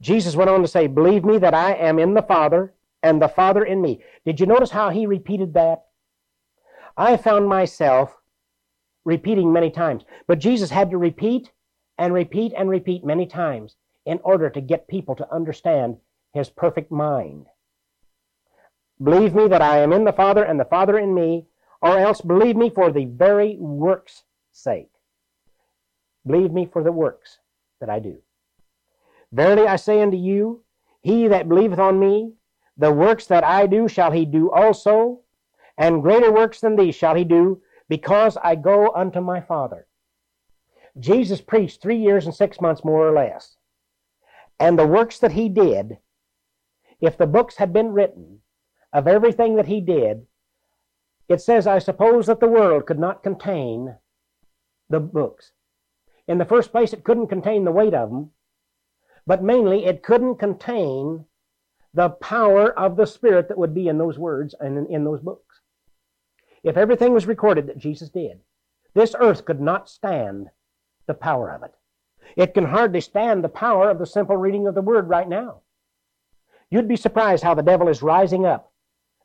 Jesus went on to say, Believe me that I am in the Father and the Father in me. Did you notice how he repeated that? I found myself repeating many times, but Jesus had to repeat and repeat and repeat many times in order to get people to understand his perfect mind. Believe me that I am in the Father and the Father in me, or else believe me for the very work's sake. Believe me for the works that I do. Verily I say unto you, he that believeth on me, the works that I do shall he do also, and greater works than these shall he do, because I go unto my Father. Jesus preached three years and six months, more or less. And the works that he did, if the books had been written of everything that he did, it says, I suppose that the world could not contain the books. In the first place, it couldn't contain the weight of them, but mainly it couldn't contain the power of the Spirit that would be in those words and in, in those books. If everything was recorded that Jesus did, this earth could not stand the power of it. It can hardly stand the power of the simple reading of the Word right now. You'd be surprised how the devil is rising up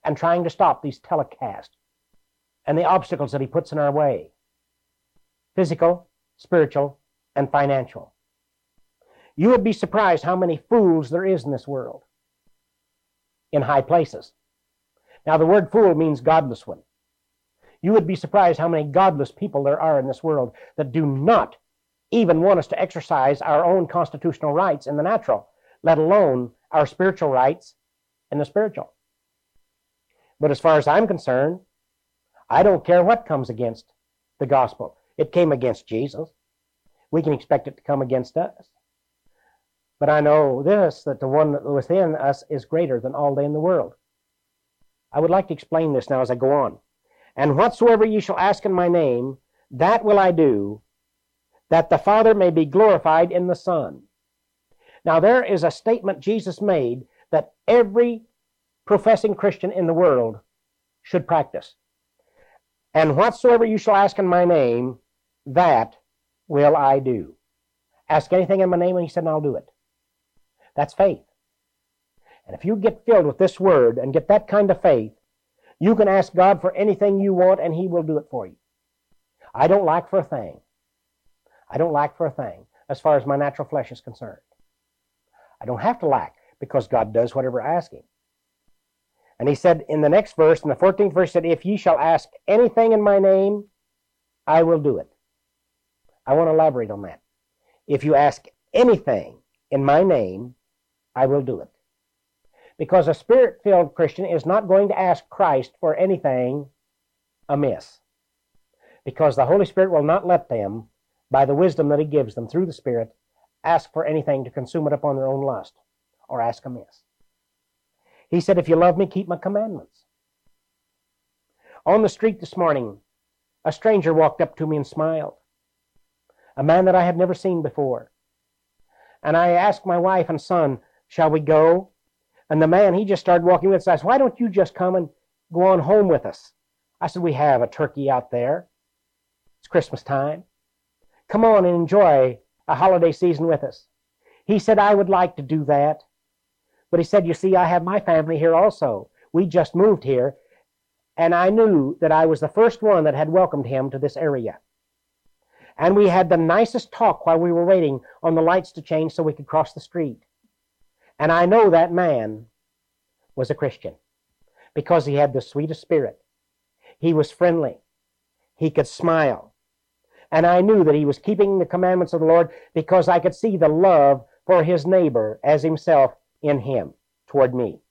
and trying to stop these telecasts and the obstacles that he puts in our way physical, spiritual, and financial. You would be surprised how many fools there is in this world in high places. Now, the word fool means godless one. You would be surprised how many godless people there are in this world that do not even want us to exercise our own constitutional rights in the natural, let alone our spiritual rights in the spiritual. But as far as I'm concerned, I don't care what comes against the gospel. It came against Jesus. We can expect it to come against us. But I know this, that the one that within us is greater than all they in the world. I would like to explain this now as I go on. And whatsoever ye shall ask in my name, that will I do, that the Father may be glorified in the Son. Now, there is a statement Jesus made that every professing Christian in the world should practice. And whatsoever you shall ask in my name, that will I do. Ask anything in my name, and he said, and I'll do it. That's faith. And if you get filled with this word and get that kind of faith, you can ask God for anything you want and He will do it for you. I don't lack for a thing. I don't lack for a thing as far as my natural flesh is concerned. I don't have to lack because God does whatever I ask Him. And He said in the next verse, in the 14th verse, said, If ye shall ask anything in my name, I will do it. I want to elaborate on that. If you ask anything in my name, I will do it. Because a spirit filled Christian is not going to ask Christ for anything amiss. Because the Holy Spirit will not let them, by the wisdom that He gives them through the Spirit, ask for anything to consume it upon their own lust or ask amiss. He said, If you love me, keep my commandments. On the street this morning, a stranger walked up to me and smiled. A man that I had never seen before. And I asked my wife and son, Shall we go? And the man, he just started walking with us. I said, Why don't you just come and go on home with us? I said, We have a turkey out there. It's Christmas time. Come on and enjoy a holiday season with us. He said, I would like to do that. But he said, You see, I have my family here also. We just moved here, and I knew that I was the first one that had welcomed him to this area. And we had the nicest talk while we were waiting on the lights to change so we could cross the street. And I know that man was a Christian because he had the sweetest spirit. He was friendly. He could smile. And I knew that he was keeping the commandments of the Lord because I could see the love for his neighbor as himself in him toward me.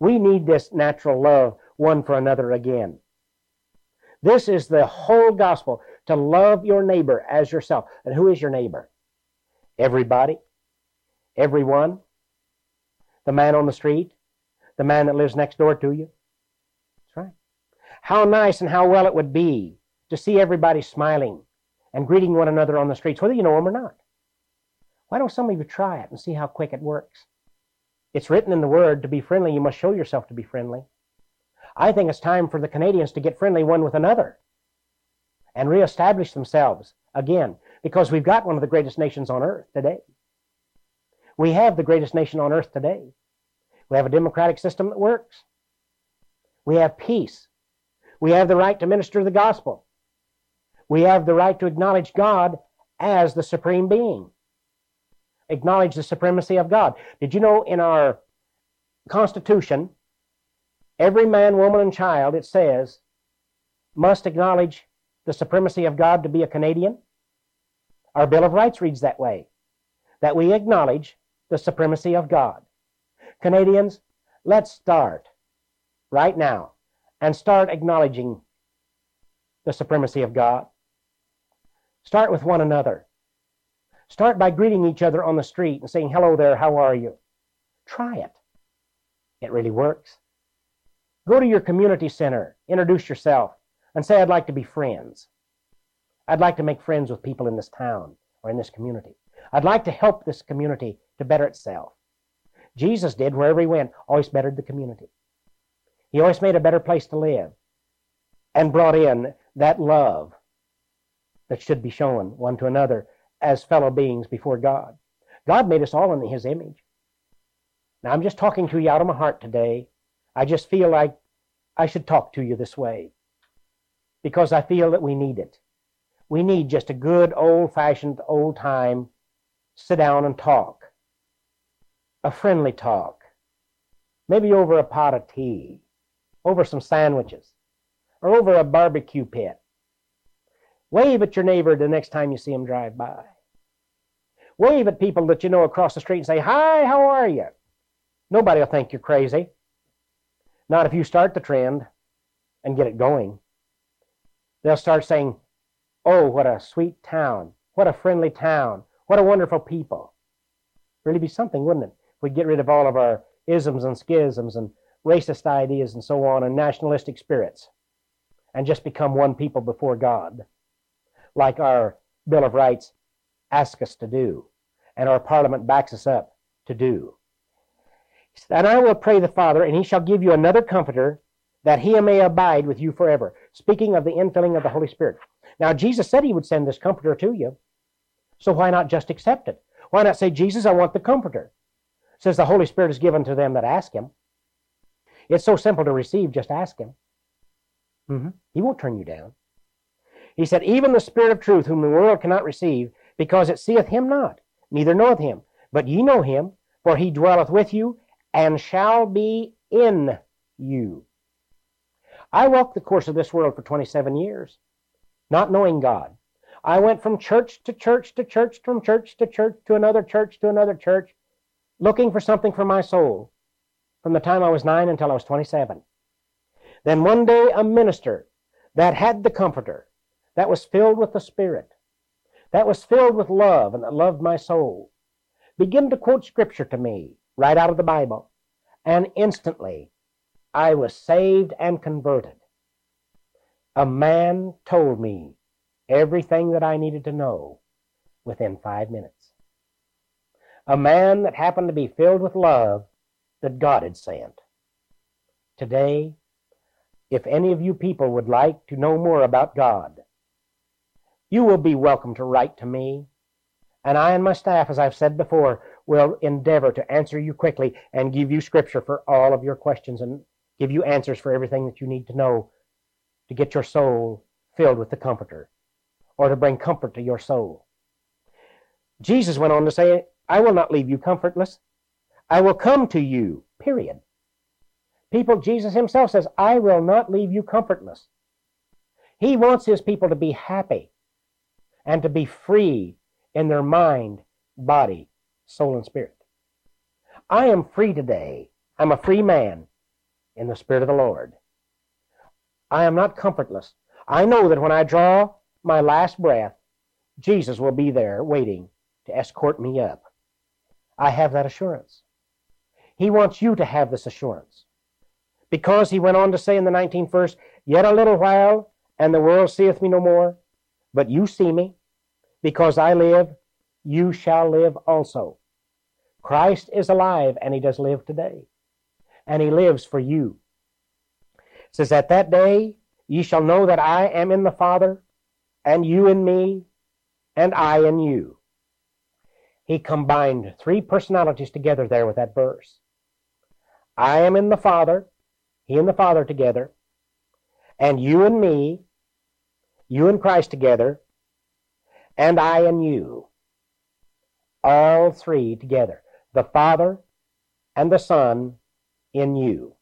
We need this natural love one for another again. This is the whole gospel to love your neighbor as yourself. And who is your neighbor? Everybody. Everyone? The man on the street? The man that lives next door to you? That's right. How nice and how well it would be to see everybody smiling and greeting one another on the streets, whether you know them or not. Why don't some of you try it and see how quick it works? It's written in the Word to be friendly, you must show yourself to be friendly. I think it's time for the Canadians to get friendly one with another and reestablish themselves again because we've got one of the greatest nations on earth today. We have the greatest nation on earth today. We have a democratic system that works. We have peace. We have the right to minister the gospel. We have the right to acknowledge God as the supreme being. Acknowledge the supremacy of God. Did you know in our Constitution, every man, woman, and child, it says, must acknowledge the supremacy of God to be a Canadian? Our Bill of Rights reads that way that we acknowledge the supremacy of God. Canadians, let's start right now and start acknowledging the supremacy of God. Start with one another. Start by greeting each other on the street and saying, Hello there, how are you? Try it. It really works. Go to your community center, introduce yourself, and say, I'd like to be friends. I'd like to make friends with people in this town or in this community. I'd like to help this community to better itself. Jesus did wherever he went, always bettered the community. He always made a better place to live and brought in that love that should be shown one to another as fellow beings before God. God made us all in his image. Now, I'm just talking to you out of my heart today. I just feel like I should talk to you this way because I feel that we need it. We need just a good, old fashioned, old time sit down and talk. A friendly talk. Maybe over a pot of tea, over some sandwiches, or over a barbecue pit. Wave at your neighbor the next time you see him drive by. Wave at people that you know across the street and say, Hi, how are you? Nobody will think you're crazy. Not if you start the trend and get it going. They'll start saying, Oh, what a sweet town. What a friendly town. What a wonderful people. Really be something, wouldn't it? We get rid of all of our isms and schisms and racist ideas and so on and nationalistic spirits and just become one people before God, like our Bill of Rights asks us to do and our Parliament backs us up to do. And I will pray the Father, and he shall give you another comforter that he may abide with you forever. Speaking of the infilling of the Holy Spirit. Now, Jesus said he would send this comforter to you. So why not just accept it? Why not say, Jesus, I want the comforter? Says the Holy Spirit is given to them that ask him. It's so simple to receive, just ask him. Mm-hmm. He won't turn you down. He said, Even the Spirit of truth, whom the world cannot receive, because it seeth him not, neither knoweth him. But ye know him, for he dwelleth with you, and shall be in you. I walked the course of this world for 27 years, not knowing God. I went from church to church to church, from church to church to another church to another church, looking for something for my soul from the time I was nine until I was 27. Then one day, a minister that had the Comforter, that was filled with the Spirit, that was filled with love, and that loved my soul, began to quote Scripture to me right out of the Bible. And instantly, I was saved and converted. A man told me everything that I needed to know within five minutes. A man that happened to be filled with love that God had sent. Today, if any of you people would like to know more about God, you will be welcome to write to me. And I and my staff, as I've said before, will endeavor to answer you quickly and give you scripture for all of your questions and give you answers for everything that you need to know to get your soul filled with the Comforter or to bring comfort to your soul. Jesus went on to say, I will not leave you comfortless. I will come to you, period. People, Jesus himself says, I will not leave you comfortless. He wants his people to be happy and to be free in their mind, body, soul, and spirit. I am free today. I'm a free man in the Spirit of the Lord. I am not comfortless. I know that when I draw my last breath, Jesus will be there waiting to escort me up. I have that assurance. He wants you to have this assurance. Because he went on to say in the 19th verse, Yet a little while, and the world seeth me no more, but you see me. Because I live, you shall live also. Christ is alive, and he does live today. And he lives for you. It says, At that day ye shall know that I am in the Father, and you in me, and I in you. He combined three personalities together there with that verse. I am in the Father, he and the Father together, and you and me, you and Christ together, and I and you. All three together. The Father and the Son in you.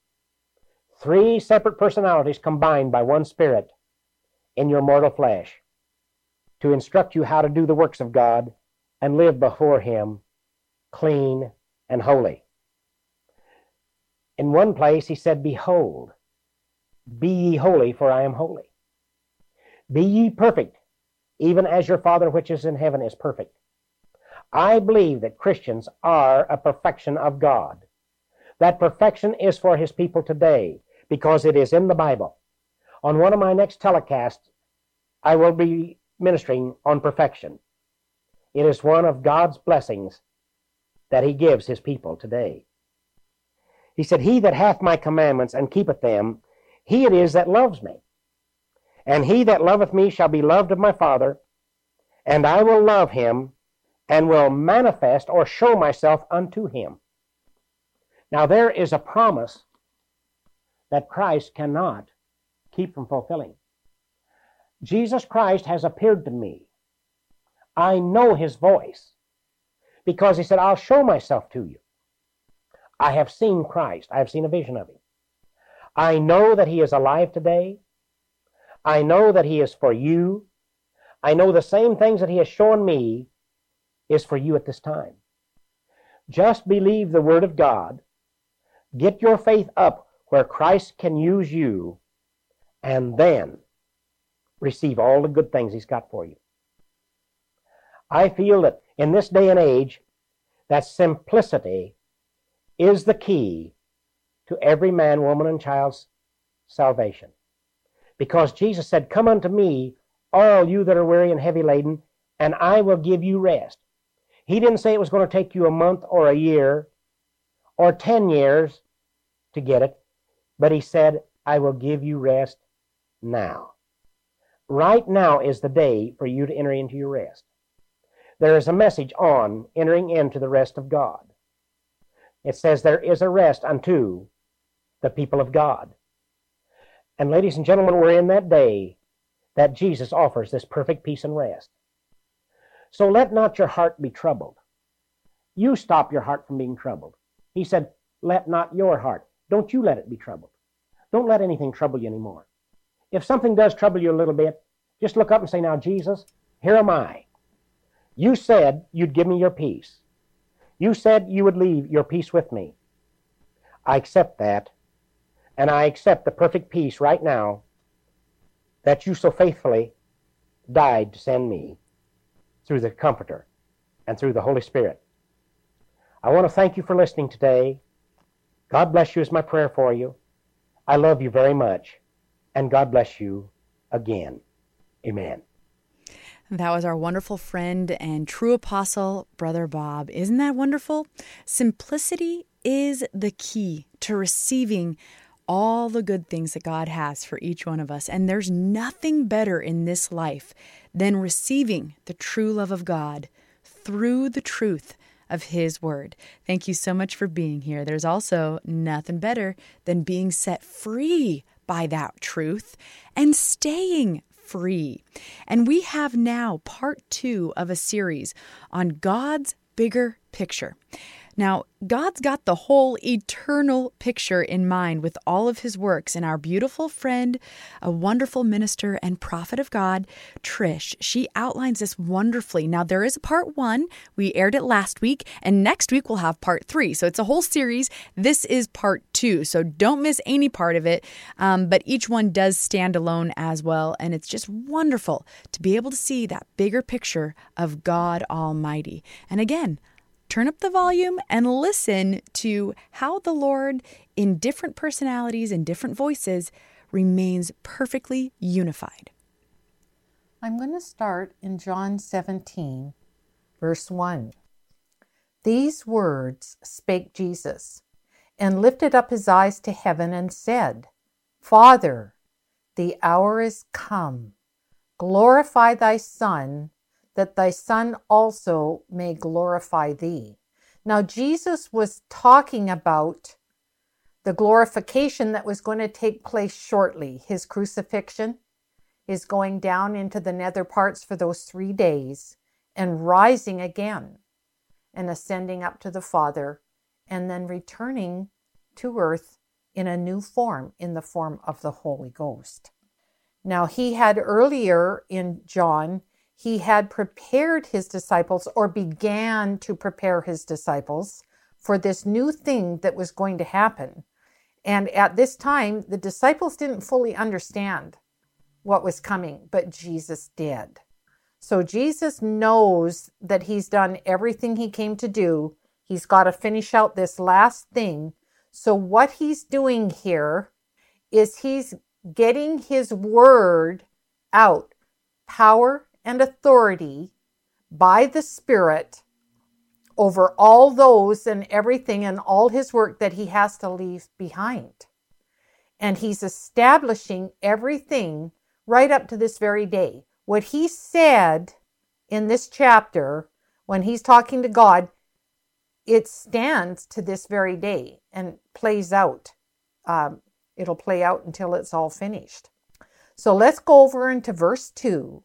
Three separate personalities combined by one Spirit in your mortal flesh to instruct you how to do the works of God and live before Him clean and holy. In one place, He said, Behold, be ye holy, for I am holy. Be ye perfect, even as your Father which is in heaven is perfect. I believe that Christians are a perfection of God. That perfection is for His people today because it is in the Bible. On one of my next telecasts, I will be ministering on perfection. It is one of God's blessings that He gives His people today. He said, He that hath my commandments and keepeth them, he it is that loves me. And he that loveth me shall be loved of my Father, and I will love him, and will manifest or show myself unto him. Now, there is a promise that Christ cannot keep from fulfilling. Jesus Christ has appeared to me. I know his voice because he said, I'll show myself to you. I have seen Christ, I have seen a vision of him. I know that he is alive today. I know that he is for you. I know the same things that he has shown me is for you at this time. Just believe the word of God. Get your faith up where Christ can use you, and then receive all the good things he's got for you. I feel that in this day and age, that simplicity is the key to every man, woman, and child's salvation. Because Jesus said, Come unto me, all you that are weary and heavy laden, and I will give you rest. He didn't say it was going to take you a month or a year or 10 years to get it, but he said, I will give you rest now. Right now is the day for you to enter into your rest. There is a message on entering into the rest of God. It says, There is a rest unto the people of God. And, ladies and gentlemen, we're in that day that Jesus offers this perfect peace and rest. So let not your heart be troubled. You stop your heart from being troubled. He said, Let not your heart. Don't you let it be troubled. Don't let anything trouble you anymore. If something does trouble you a little bit, just look up and say, Now, Jesus, here am I. You said you'd give me your peace. You said you would leave your peace with me. I accept that, and I accept the perfect peace right now that you so faithfully died to send me through the Comforter and through the Holy Spirit. I want to thank you for listening today. God bless you is my prayer for you. I love you very much, and God bless you again. Amen. That was our wonderful friend and true apostle, Brother Bob. Isn't that wonderful? Simplicity is the key to receiving all the good things that God has for each one of us. And there's nothing better in this life than receiving the true love of God through the truth of His Word. Thank you so much for being here. There's also nothing better than being set free by that truth and staying free. And we have now part two of a series on God's bigger picture. Now, God's got the whole eternal picture in mind with all of his works. And our beautiful friend, a wonderful minister and prophet of God, Trish, she outlines this wonderfully. Now, there is a part one. We aired it last week, and next week we'll have part three. So it's a whole series. This is part two. So don't miss any part of it. Um, but each one does stand alone as well. And it's just wonderful to be able to see that bigger picture of God Almighty. And again, turn up the volume and listen to how the Lord, in different personalities and different voices, remains perfectly unified. I'm going to start in John 17, verse 1. These words spake Jesus, and lifted up his eyes to heaven, and said, Father, the hour is come. Glorify thy Son, that thy Son also may glorify thee. Now, Jesus was talking about the glorification that was going to take place shortly. His crucifixion is going down into the nether parts for those three days and rising again and ascending up to the Father and then returning to earth in a new form, in the form of the Holy Ghost. Now, he had earlier in John, he had prepared his disciples or began to prepare his disciples for this new thing that was going to happen. And at this time, the disciples didn't fully understand what was coming, but Jesus did. So Jesus knows that he's done everything he came to do. He's got to finish out this last thing. So, what he's doing here is he's getting his word out power and authority by the Spirit over all those and everything and all his work that he has to leave behind. And he's establishing everything right up to this very day. What he said in this chapter when he's talking to God, it stands to this very day and plays out. Um, it'll play out until it's all finished. So let's go over into verse 2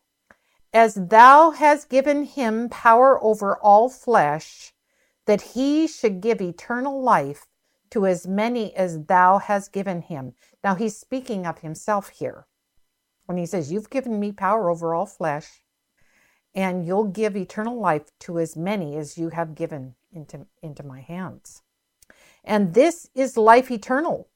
as thou hast given him power over all flesh, that he should give eternal life to as many as thou hast given him. Now he's speaking of himself here. When he says, You've given me power over all flesh, and you'll give eternal life to as many as you have given into, into my hands. And this is life eternal,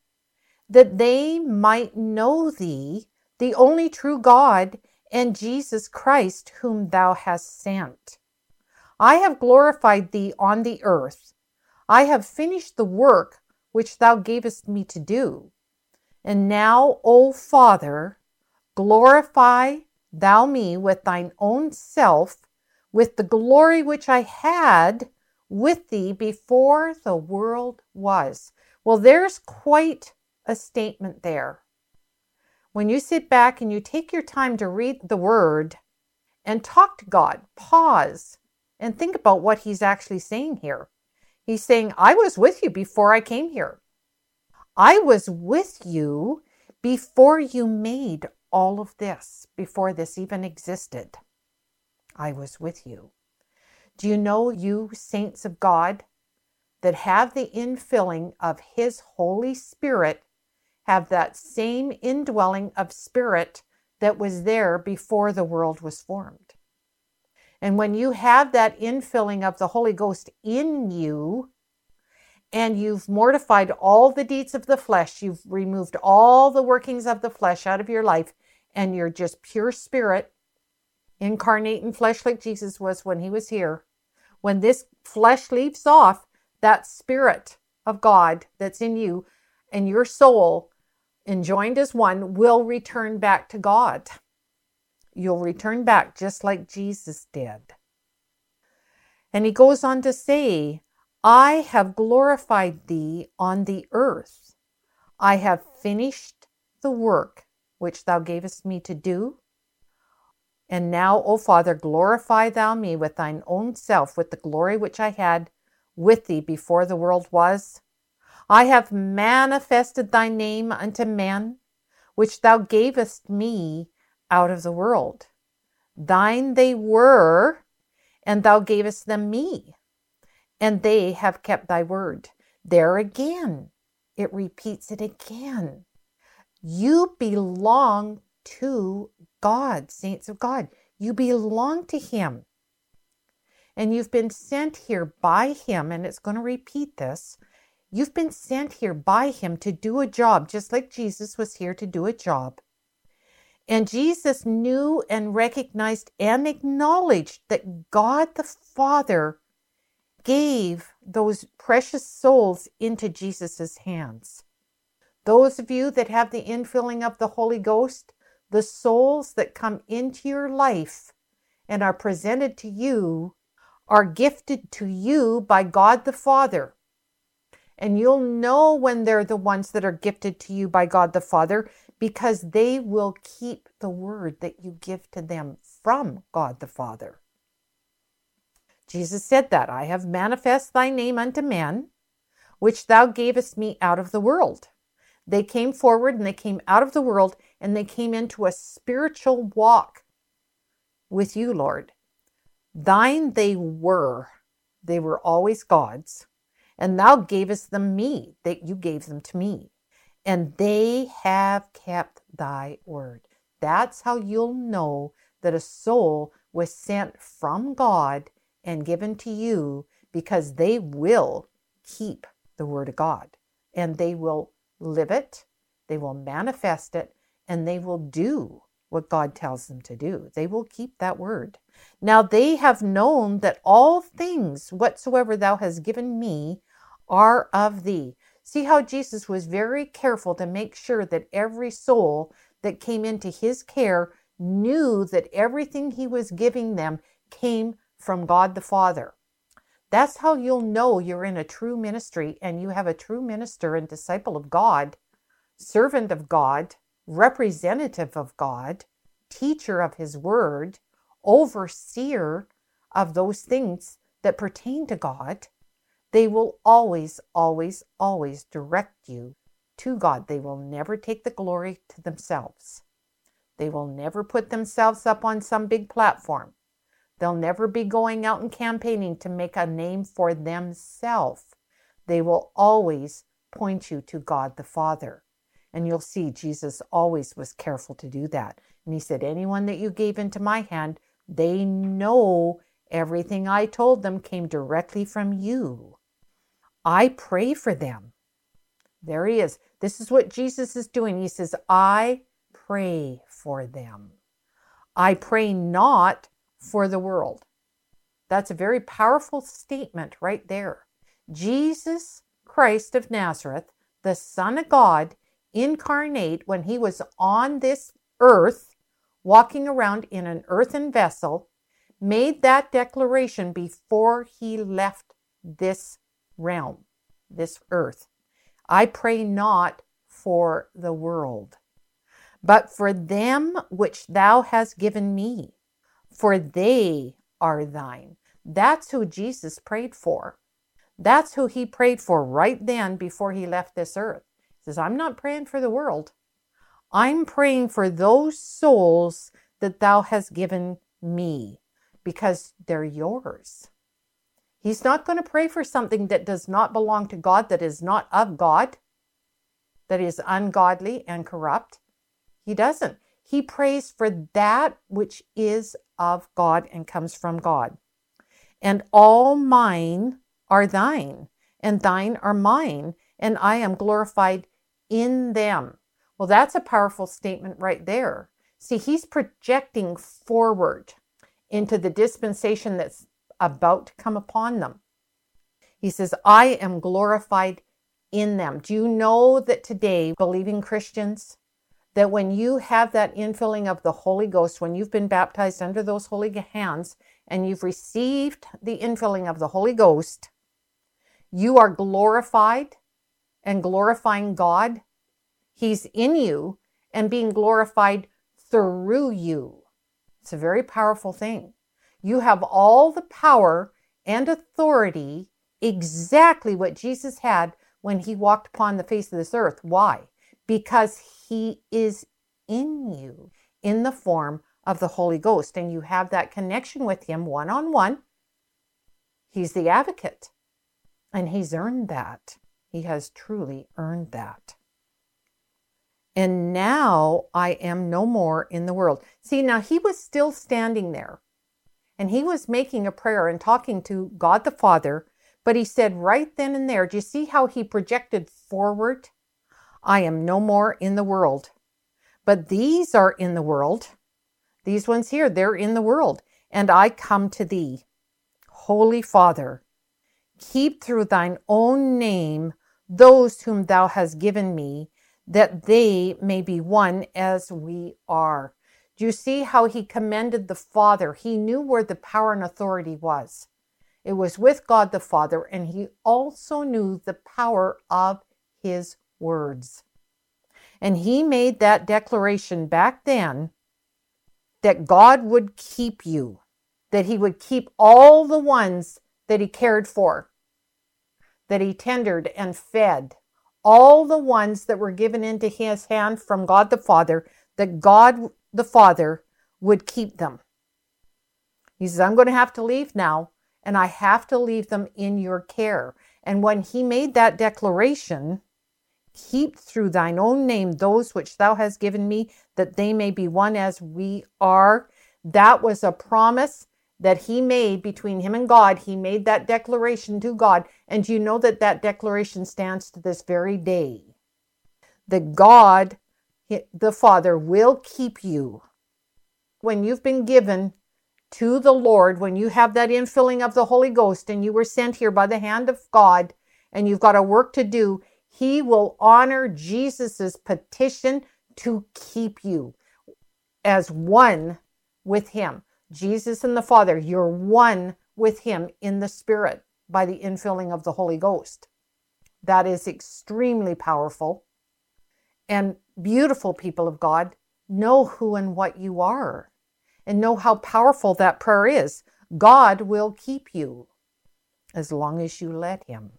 that they might know thee, the only true God, and Jesus Christ, whom thou hast sent. I have glorified thee on the earth. I have finished the work which thou gavest me to do. And now, O Father, glorify thou me with thine own self, with the glory which I had with thee before the world was. Well, there's quite a statement there when you sit back and you take your time to read the word and talk to God, pause and think about what he's actually saying here. He's saying, I was with you before I came here. I was with you before you made all of this, before this even existed. I was with you. Do you know, you saints of God, that have the infilling of His Holy Spirit have that same indwelling of spirit that was there before the world was formed. And when you have that infilling of the Holy Ghost in you, and you've mortified all the deeds of the flesh, you've removed all the workings of the flesh out of your life, and you're just pure spirit, incarnate in flesh like Jesus was when he was here. When this flesh leaves off, that spirit of God that's in you and your soul and joined as one will return back to God. You'll return back just like Jesus did. And he goes on to say, I have glorified thee on the earth. I have finished the work which thou gavest me to do. And now, O Father, glorify thou me with thine own self, with the glory which I had with thee before the world was. I have manifested thy name unto men, which thou gavest me out of the world. Thine they were, and thou gavest them me, and they have kept thy word. There again, it repeats it again. You belong to God, saints of God. You belong to Him. And you've been sent here by Him, and it's going to repeat this You've been sent here by Him to do a job, just like Jesus was here to do a job. And Jesus knew and recognized and acknowledged that God the Father gave those precious souls into Jesus' hands. Those of you that have the infilling of the Holy Ghost, the souls that come into your life and are presented to you are gifted to you by God the Father. And you'll know when they're the ones that are gifted to you by God the Father because they will keep the word that you give to them from God the Father. Jesus said that I have manifest thy name unto men, which thou gavest me out of the world. They came forward and they came out of the world and they came into a spiritual walk with you, Lord. Thine they were. They were always God's. And thou gavest them me, that you gave them to me. And they have kept thy word. That's how you'll know that a soul was sent from God and given to you because they will keep the word of God and they will live it, they will manifest it, and they will do what God tells them to do. They will keep that word. Now they have known that all things whatsoever thou hast given me are of thee. See how Jesus was very careful to make sure that every soul that came into his care knew that everything he was giving them came from God the Father. That's how you'll know you're in a true ministry and you have a true minister and disciple of God, servant of God, representative of God, teacher of his word, overseer of those things that pertain to God. They will always, always, always direct you to God. They will never take the glory to themselves. They will never put themselves up on some big platform. They'll never be going out and campaigning to make a name for themselves. They will always point you to God the Father. And you'll see Jesus always was careful to do that. And he said, Anyone that you gave into my hand, they know everything I told them came directly from you. I pray for them. There he is. This is what Jesus is doing. He says, I pray for them. I pray not for the world. That's a very powerful statement right there. Jesus Christ of Nazareth, the Son of God, incarnate when he was on this earth, walking around in an earthen vessel, made that declaration before he left this realm, this earth. I pray not for the world, but for them which thou hast given me, for they are thine. That's who Jesus prayed for. That's who he prayed for right then before he left this earth. He says, I'm not praying for the world. I'm praying for those souls that thou hast given me because they're yours. He's not going to pray for something that does not belong to God, that is not of God, that is ungodly and corrupt. He doesn't. He prays for that which is of God and comes from God. And all mine are thine, and thine are mine, and I am glorified in them. Well, that's a powerful statement right there. See, he's projecting forward into the dispensation that's about to come upon them. He says, I am glorified in them. Do you know that today, believing Christians, that when you have that infilling of the Holy Ghost, when you've been baptized under those holy hands and you've received the infilling of the Holy Ghost, you are glorified and glorifying God. He's in you and being glorified through you. It's a very powerful thing. You have all the power and authority, exactly what Jesus had when he walked upon the face of this earth. Why? because he is in you in the form of the Holy Ghost, and you have that connection with him one on one. He's the advocate, and he's earned that. He has truly earned that. And now I am no more in the world. See, now he was still standing there and he was making a prayer and talking to God the Father, but he said right then and there, do you see how he projected forward? I am no more in the world. But these are in the world. These ones here, they're in the world. And I come to thee. Holy Father, keep through thine own name those whom thou hast given me, that they may be one as we are. Do you see how he commended the Father? He knew where the power and authority was. It was with God the Father, and he also knew the power of his words. And he made that declaration back then that God would keep you. that he would keep all the ones that he cared for, that he tendered and fed, all the ones that were given into his hand from God the Father, that God the Father would keep them. He says, I'm going to have to leave now, and I have to leave them in your care. And when he made that declaration, keep through thine own name those which thou hast given me, that they may be one as we are. That was a promise that he made between him and God. He made that declaration to God. And you know that that declaration stands to this very day. That God, the Father, will keep you. When you've been given to the Lord, when you have that infilling of the Holy Ghost and you were sent here by the hand of God and you've got a work to do, He will honor Jesus's petition to keep you as one with Him. Jesus and the Father, you're one with Him in the Spirit by the infilling of the Holy Ghost. That is extremely powerful. And beautiful people of God, know who and what you are and know how powerful that prayer is. God will keep you as long as you let Him.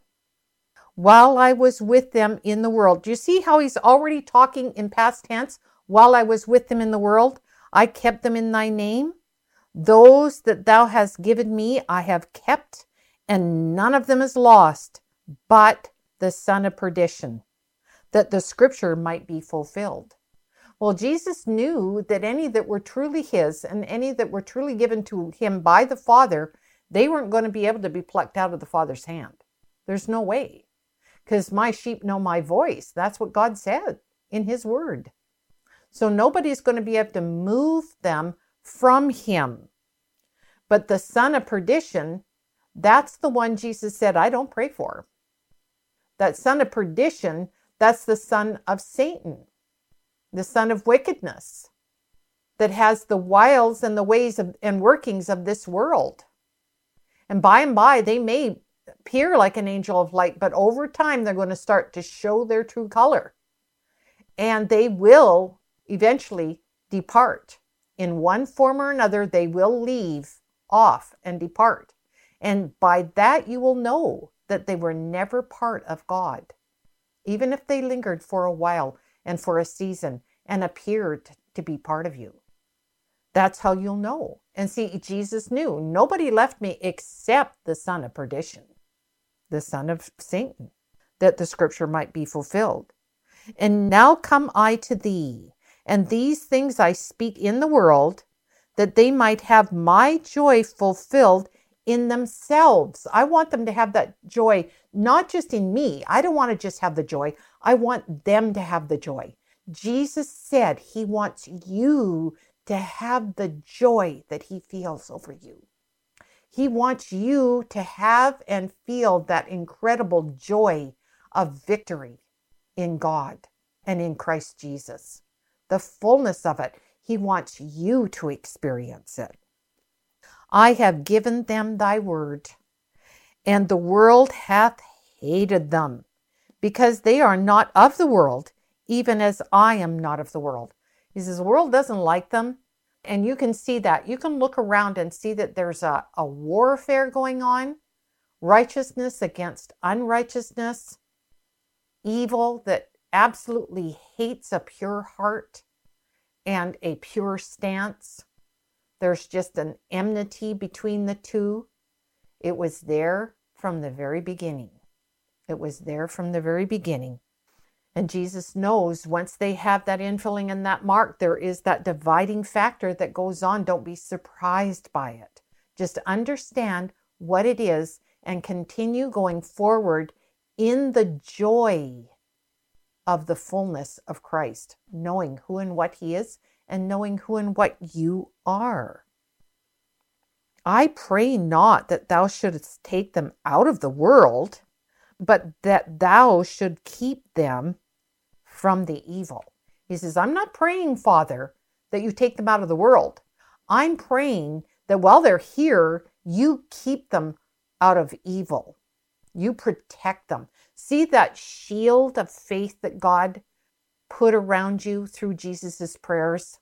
While I was with them in the world, do you see how He's already talking in past tense? While I was with them in the world, I kept them in thy name. Those that thou hast given me, I have kept, and none of them is lost, but the son of perdition, that the scripture might be fulfilled. Well, Jesus knew that any that were truly his and any that were truly given to him by the Father, they weren't going to be able to be plucked out of the Father's hand. There's no way. Because my sheep know my voice. That's what God said in his word. So nobody's going to be able to move them from him. But the son of perdition, that's the one Jesus said, I don't pray for. That son of perdition, that's the son of Satan the son of wickedness, that has the wiles and the ways of, and workings of this world. And by and by, they may appear like an angel of light, but over time, they're going to start to show their true color. And they will eventually depart. In one form or another, they will leave off and depart. And by that, you will know that they were never part of God, even if they lingered for a while and for a season and appeared to be part of you. That's how you'll know. And see, Jesus knew nobody left me except the son of perdition, the son of Satan, that the scripture might be fulfilled. And now come I to thee, and these things I speak in the world, that they might have my joy fulfilled in themselves. I want them to have that joy, not just in me. I don't want to just have the joy. I want them to have the joy. Jesus said he wants you to have the joy that he feels over you. He wants you to have and feel that incredible joy of victory in God and in Christ Jesus. The fullness of it. He wants you to experience it. I have given them thy word, and the world hath hated them, because they are not of the world, even as I am not of the world. He says, the world doesn't like them. And you can see that. You can look around and see that there's a, a warfare going on righteousness against unrighteousness, evil that absolutely hates a pure heart and a pure stance. There's just an enmity between the two. It was there from the very beginning. It was there from the very beginning. And Jesus knows once they have that infilling and that mark, there is that dividing factor that goes on. Don't be surprised by it. Just understand what it is and continue going forward in the joy of the fullness of Christ, knowing who and what He is and knowing who and what you are. I pray not that thou shouldst take them out of the world, but that thou should keep them from the evil. He says, I'm not praying, Father, that you take them out of the world. I'm praying that while they're here, you keep them out of evil. You protect them. See that shield of faith that God put around you through Jesus' prayers?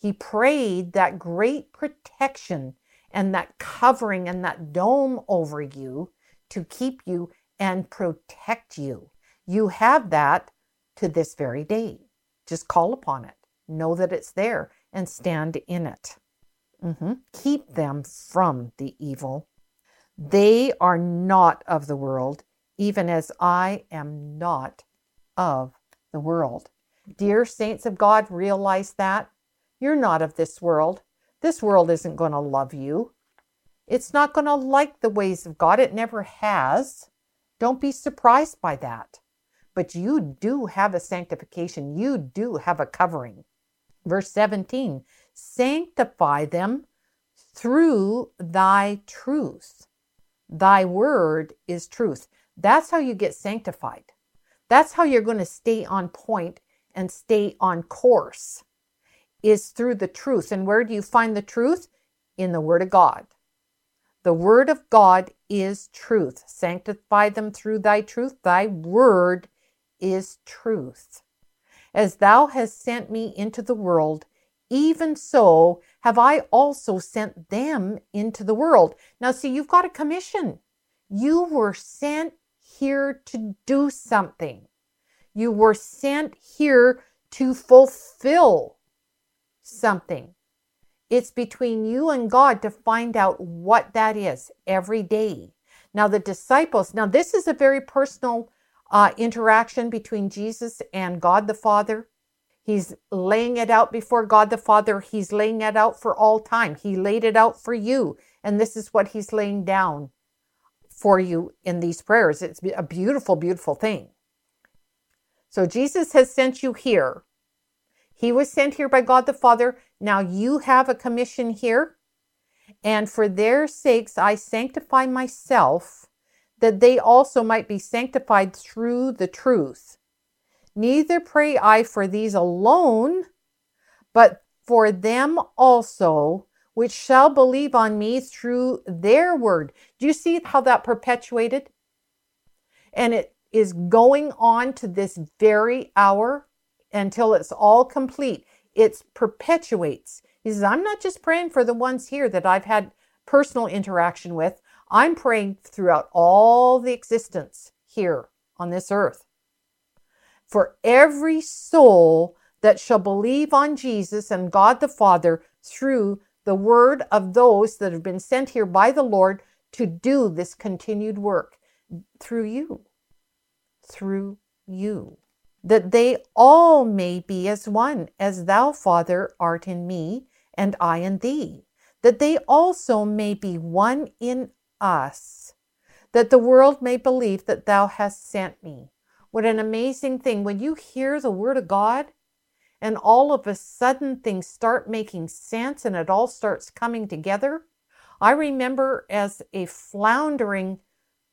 He prayed that great protection and that covering and that dome over you to keep you and protect you. You have that to this very day. Just call upon it. Know that it's there and stand in it. Mm-hmm. Keep them from the evil. They are not of the world, even as I am not of the world. Dear saints of God, realize that. You're not of this world. This world isn't going to love you. It's not going to like the ways of God. It never has. Don't be surprised by that. But you do have a sanctification, you do have a covering. Verse 17 Sanctify them through thy truth. Thy word is truth. That's how you get sanctified. That's how you're going to stay on point and stay on course, is through the truth. And where do you find the truth? In the Word of God. The Word of God is truth. Sanctify them through thy truth. Thy Word is truth. As thou hast sent me into the world, even so have I also sent them into the world. Now, see, you've got a commission. You were sent here to do something. You were sent here to fulfill something. It's between you and God to find out what that is every day. Now, the disciples, now, this is a very personal uh, interaction between Jesus and God the Father. He's laying it out before God the Father. He's laying it out for all time. He laid it out for you. And this is what he's laying down for you in these prayers. It's a beautiful, beautiful thing. So Jesus has sent you here. He was sent here by God the Father. Now you have a commission here. And for their sakes, I sanctify myself that they also might be sanctified through the truth. Neither pray I for these alone, but for them also which shall believe on me through their word. Do you see how that perpetuated? And it is going on to this very hour until it's all complete. It perpetuates. He says, I'm not just praying for the ones here that I've had personal interaction with. I'm praying throughout all the existence here on this earth. For every soul that shall believe on Jesus and God the Father through the word of those that have been sent here by the Lord to do this continued work through you. Through you. That they all may be as one, as thou, Father, art in me, and I in thee. That they also may be one in us, that the world may believe that thou hast sent me. What an amazing thing. When you hear the word of God and all of a sudden things start making sense and it all starts coming together. I remember as a floundering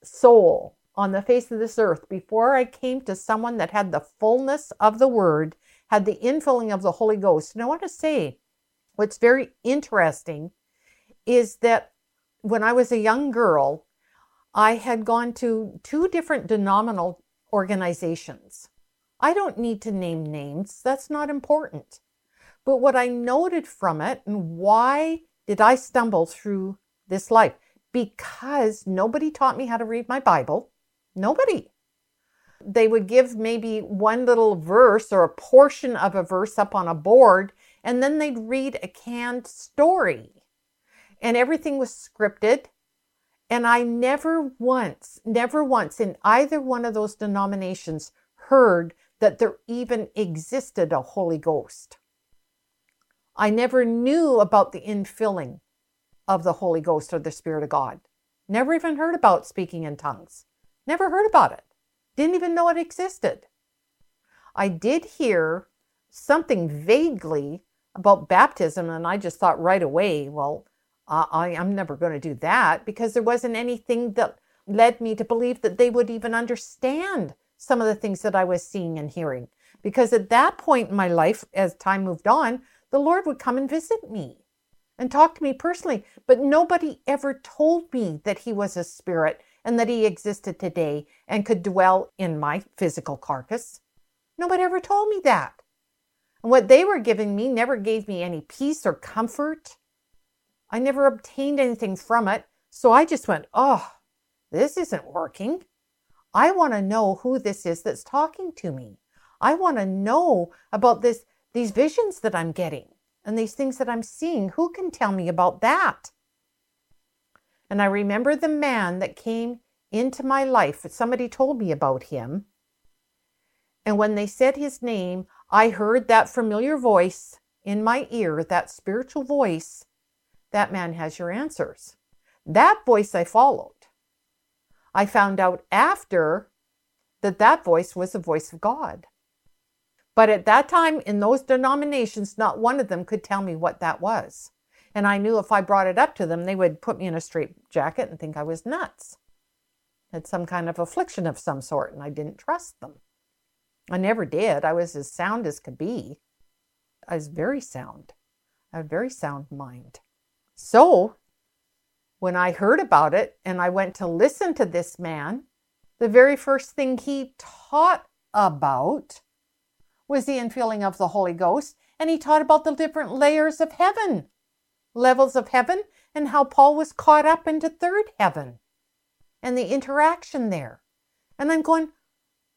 soul on the face of this earth, before I came to someone that had the fullness of the word, had the infilling of the Holy Ghost. And I want to say, what's very interesting is that when I was a young girl, I had gone to two different denominational organizations. I don't need to name names, that's not important. But what I noted from it and why did I stumble through this life? Because nobody taught me how to read my Bible. Nobody. They would give maybe one little verse or a portion of a verse up on a board, and then they'd read a canned story and everything was scripted. And I never once, never once in either one of those denominations heard that there even existed a Holy Ghost. I never knew about the infilling of the Holy Ghost or the Spirit of God. Never even heard about speaking in tongues. Never heard about it. Didn't even know it existed. I did hear something vaguely about baptism, and I just thought right away, well, I, I'm never going to do that because there wasn't anything that led me to believe that they would even understand some of the things that I was seeing and hearing. Because at that point in my life, as time moved on, the Lord would come and visit me and talk to me personally. But nobody ever told me that He was a spirit and that He existed today and could dwell in my physical carcass. Nobody ever told me that. And what they were giving me never gave me any peace or comfort I never obtained anything from it. So I just went, oh, this isn't working. I want to know who this is that's talking to me. I want to know about this these visions that I'm getting and these things that I'm seeing. Who can tell me about that? And I remember the man that came into my life. Somebody told me about him. And when they said his name, I heard that familiar voice in my ear, that spiritual voice. That man has your answers. That voice I followed. I found out after that that voice was the voice of God. But at that time, in those denominations, not one of them could tell me what that was. And I knew if I brought it up to them, they would put me in a straight jacket and think I was nuts. Had some kind of affliction of some sort, and I didn't trust them. I never did. I was as sound as could be. I was very sound. I had a very sound mind. So when I heard about it and I went to listen to this man, the very first thing he taught about was the infilling of the Holy Ghost, and he taught about the different layers of heaven, levels of heaven, and how Paul was caught up into third heaven and the interaction there. And I'm going,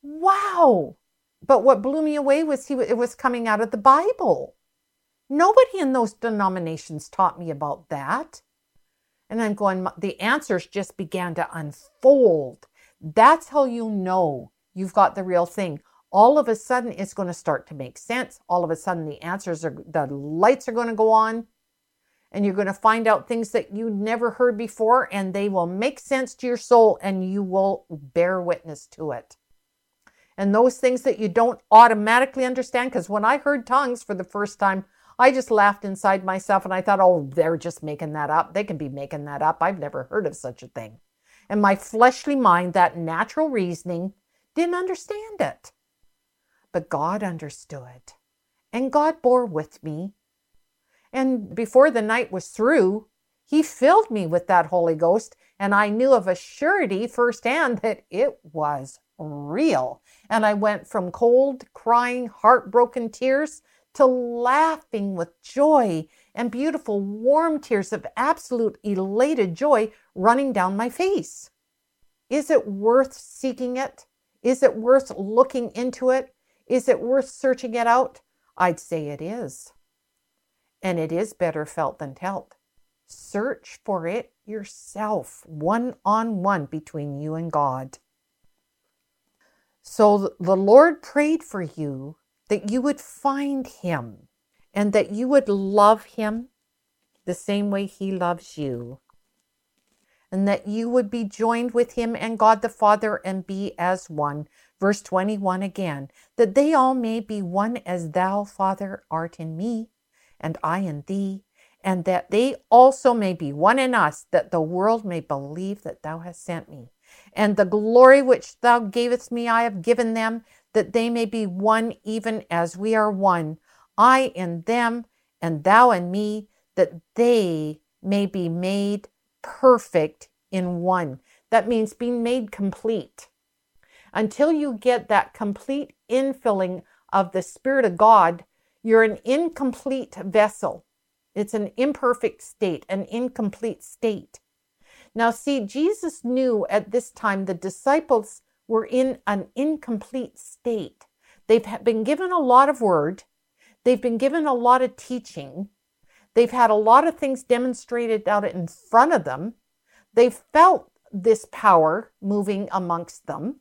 wow. But what blew me away was he it was coming out of the Bible. Nobody in those denominations taught me about that. And I'm going, the answers just began to unfold. That's how you know you've got the real thing. All of a sudden, it's going to start to make sense. All of a sudden, the answers are, the lights are going to go on, and you're going to find out things that you never heard before, and they will make sense to your soul, and you will bear witness to it. And those things that you don't automatically understand, because when I heard tongues for the first time, I just laughed inside myself and I thought, oh, they're just making that up. They can be making that up. I've never heard of such a thing. And my fleshly mind, that natural reasoning, didn't understand it. But God understood. And God bore with me. And before the night was through, He filled me with that Holy Ghost. And I knew of a surety firsthand that it was real. And I went from cold, crying, heartbroken tears to laughing with joy and beautiful warm tears of absolute elated joy running down my face. Is it worth seeking it? Is it worth looking into it? Is it worth searching it out? I'd say it is. And it is better felt than told. Search for it yourself, one on one between you and God. So the Lord prayed for you that you would find him and that you would love him the same way he loves you. And that you would be joined with him and God the Father and be as one. Verse 21 again, that they all may be one as thou, Father, art in me, and I in thee, and that they also may be one in us, that the world may believe that thou hast sent me. And the glory which thou gavest me, I have given them, that they may be one even as we are one, I in them, and thou in me, that they may be made perfect in one. That means being made complete. Until you get that complete infilling of the Spirit of God, you're an incomplete vessel. It's an imperfect state, an incomplete state. Now, see, Jesus knew at this time the disciples were in an incomplete state. They've been given a lot of word, they've been given a lot of teaching, they've had a lot of things demonstrated out in front of them, they've felt this power moving amongst them,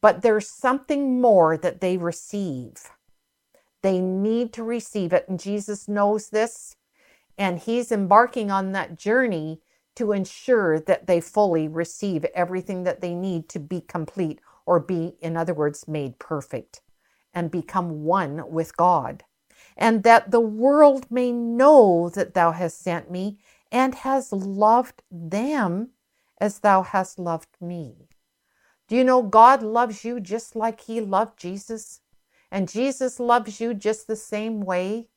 but there's something more that they receive. They need to receive it, and Jesus knows this, and He's embarking on that journey to ensure that they fully receive everything that they need to be complete or be, in other words, made perfect and become one with God. And that the world may know that thou hast sent me and has loved them as thou hast loved me. Do you know God loves you just like he loved Jesus? And Jesus loves you just the same way.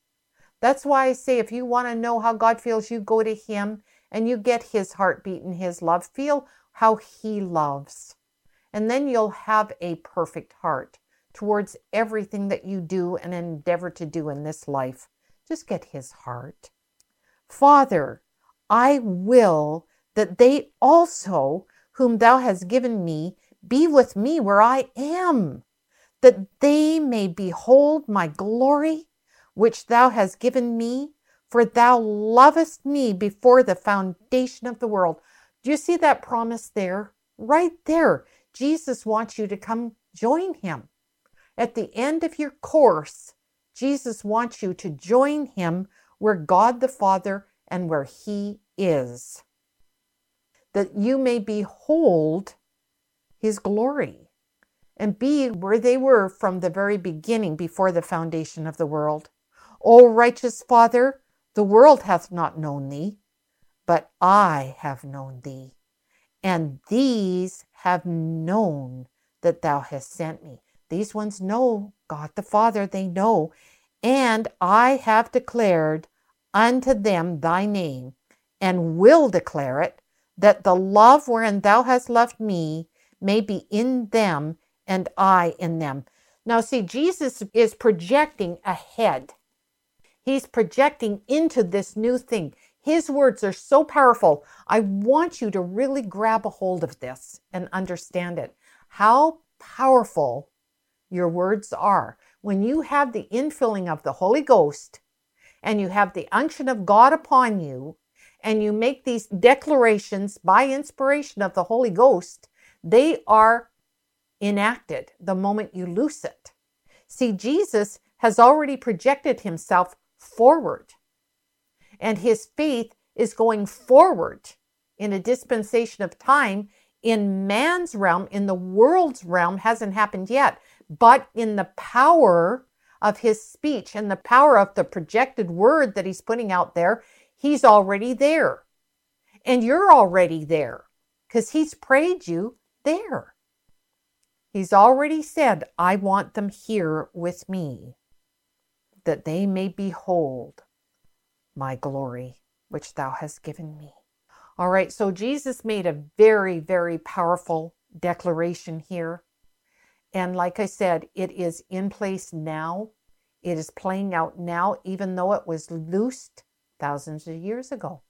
That's why I say if you want to know how God feels, you go to him and you get his heartbeat and his love. Feel how he loves. And then you'll have a perfect heart towards everything that you do and endeavor to do in this life. Just get his heart. Father, I will that they also, whom thou hast given me, be with me where I am, that they may behold my glory, which thou hast given me, for thou lovest me before the foundation of the world. Do you see that promise there? Right there. Jesus wants you to come join him. At the end of your course, Jesus wants you to join him where God the Father and where he is, that you may behold his glory and be where they were from the very beginning before the foundation of the world. O righteous Father, the world hath not known thee, but I have known thee, and these have known that thou hast sent me. These ones know God the Father, they know, and I have declared unto them thy name, and will declare it, that the love wherein thou hast loved me may be in them and I in them. Now, see, Jesus is projecting ahead. He's projecting into this new thing. His words are so powerful. I want you to really grab a hold of this and understand it. How powerful your words are. When you have the infilling of the Holy Ghost and you have the unction of God upon you, and you make these declarations by inspiration of the Holy Ghost, they are enacted the moment you loose it. See, Jesus has already projected himself forward, and his faith is going forward in a dispensation of time in man's realm, in the world's realm, hasn't happened yet, but in the power of his speech and the power of the projected word that he's putting out there, he's already there. And you're already there because he's prayed you there. He's already said, I want them here with me, that they may behold my glory, which thou hast given me. All right, so Jesus made a very, very powerful declaration here. And like I said, it is in place now. It is playing out now, even though it was loosed thousands of years ago.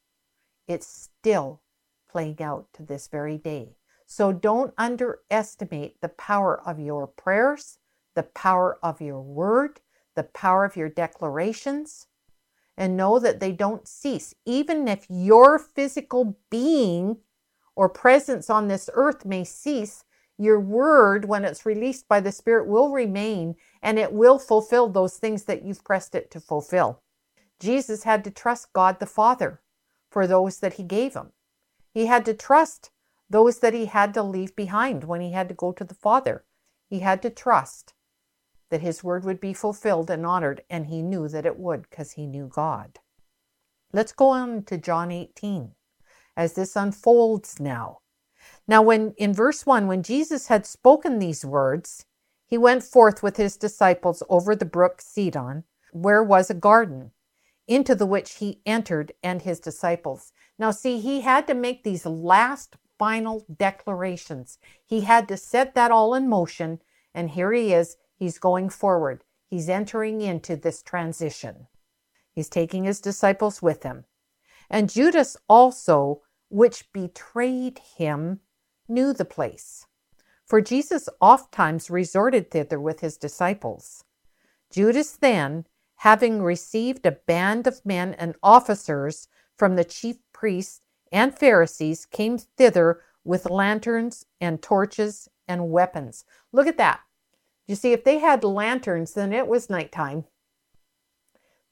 It's still playing out to this very day. So don't underestimate the power of your prayers, the power of your word, the power of your declarations, and know that they don't cease. Even if your physical being or presence on this earth may cease, your word, when it's released by the Spirit, will remain and it will fulfill those things that you've pressed it to fulfill. Jesus had to trust God the Father for those that he gave him. He had to trust those that he had to leave behind when he had to go to the Father. He had to trust that his word would be fulfilled and honored, and he knew that it would because he knew God. Let's go on to John 18 as this unfolds now. Now, when in verse 1, when Jesus had spoken these words, he went forth with his disciples over the brook Cedron, where was a garden, into the which he entered and his disciples. Now, see, he had to make these last final declarations. He had to set that all in motion, and here he is. He's going forward. He's entering into this transition. He's taking his disciples with him. And Judas also, which betrayed him, knew the place. For Jesus oft times resorted thither with his disciples. Judas then, having received a band of men and officers from the chief priests and Pharisees came thither with lanterns and torches and weapons. Look at that. You see, if they had lanterns, then it was nighttime.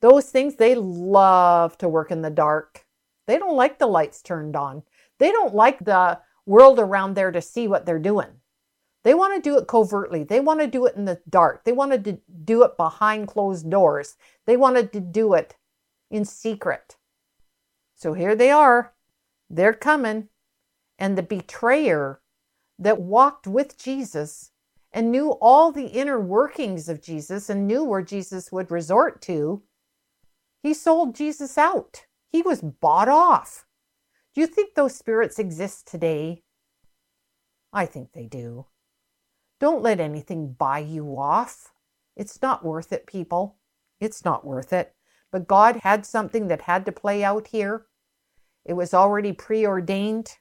Those things, they love to work in the dark. They don't like the lights turned on. They don't like the world around there to see what they're doing. They want to do it covertly. They want to do it in the dark. They wanted to do it behind closed doors. They wanted to do it in secret. So here they are. They're coming. And the betrayer that walked with Jesus and knew all the inner workings of Jesus and knew where Jesus would resort to, he sold Jesus out. He was bought off. Do you think those spirits exist today? I think they do. Don't let anything buy you off. It's not worth it, people. It's not worth it. but God had something that had to play out here. It was already preordained.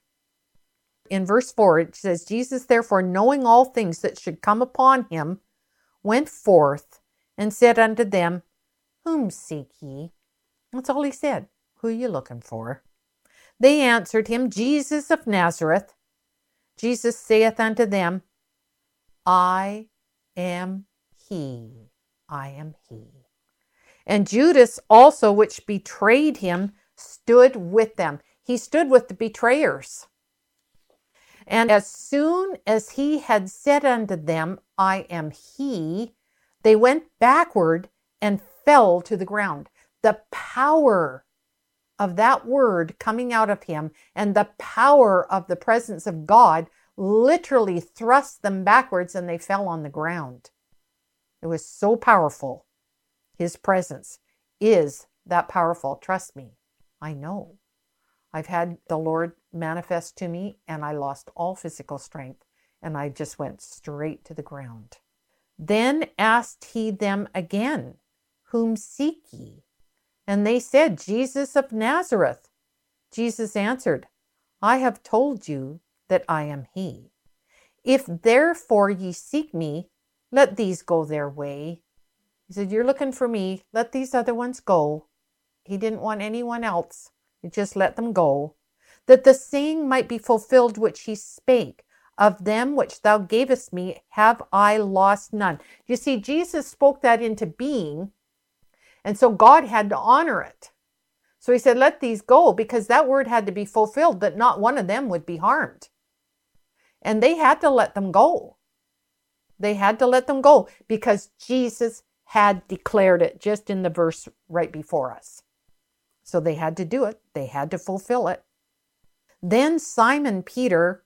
In verse 4, it says, Jesus, therefore, knowing all things that should come upon him, went forth and said unto them, Whom seek ye? That's all he said. Who are you looking for? They answered him, Jesus of Nazareth. Jesus saith unto them, I am he. I am he. And Judas also, which betrayed him, stood with them. He stood with the betrayers. And as soon as he had said unto them, I am he, they went backward and fell to the ground. The power of that word coming out of him and the power of the presence of God literally thrust them backwards and they fell on the ground. It was so powerful. His presence is that powerful. Trust me, I know. I've had the Lord manifest to me and I lost all physical strength and I just went straight to the ground. Then asked he them again, Whom seek ye? And they said, Jesus of Nazareth. Jesus answered, I have told you that I am he. If therefore ye seek me, let these go their way. He said, You're looking for me, let these other ones go. He didn't want anyone else. Just let them go, that the saying might be fulfilled which he spake. Of them which thou gavest me have I lost none. You see, Jesus spoke that into being, and so God had to honor it. So he said, Let these go, because that word had to be fulfilled, that not one of them would be harmed. And they had to let them go. They had to let them go because Jesus had declared it just in the verse right before us. So they had to do it, they had to fulfill it. Then Simon Peter,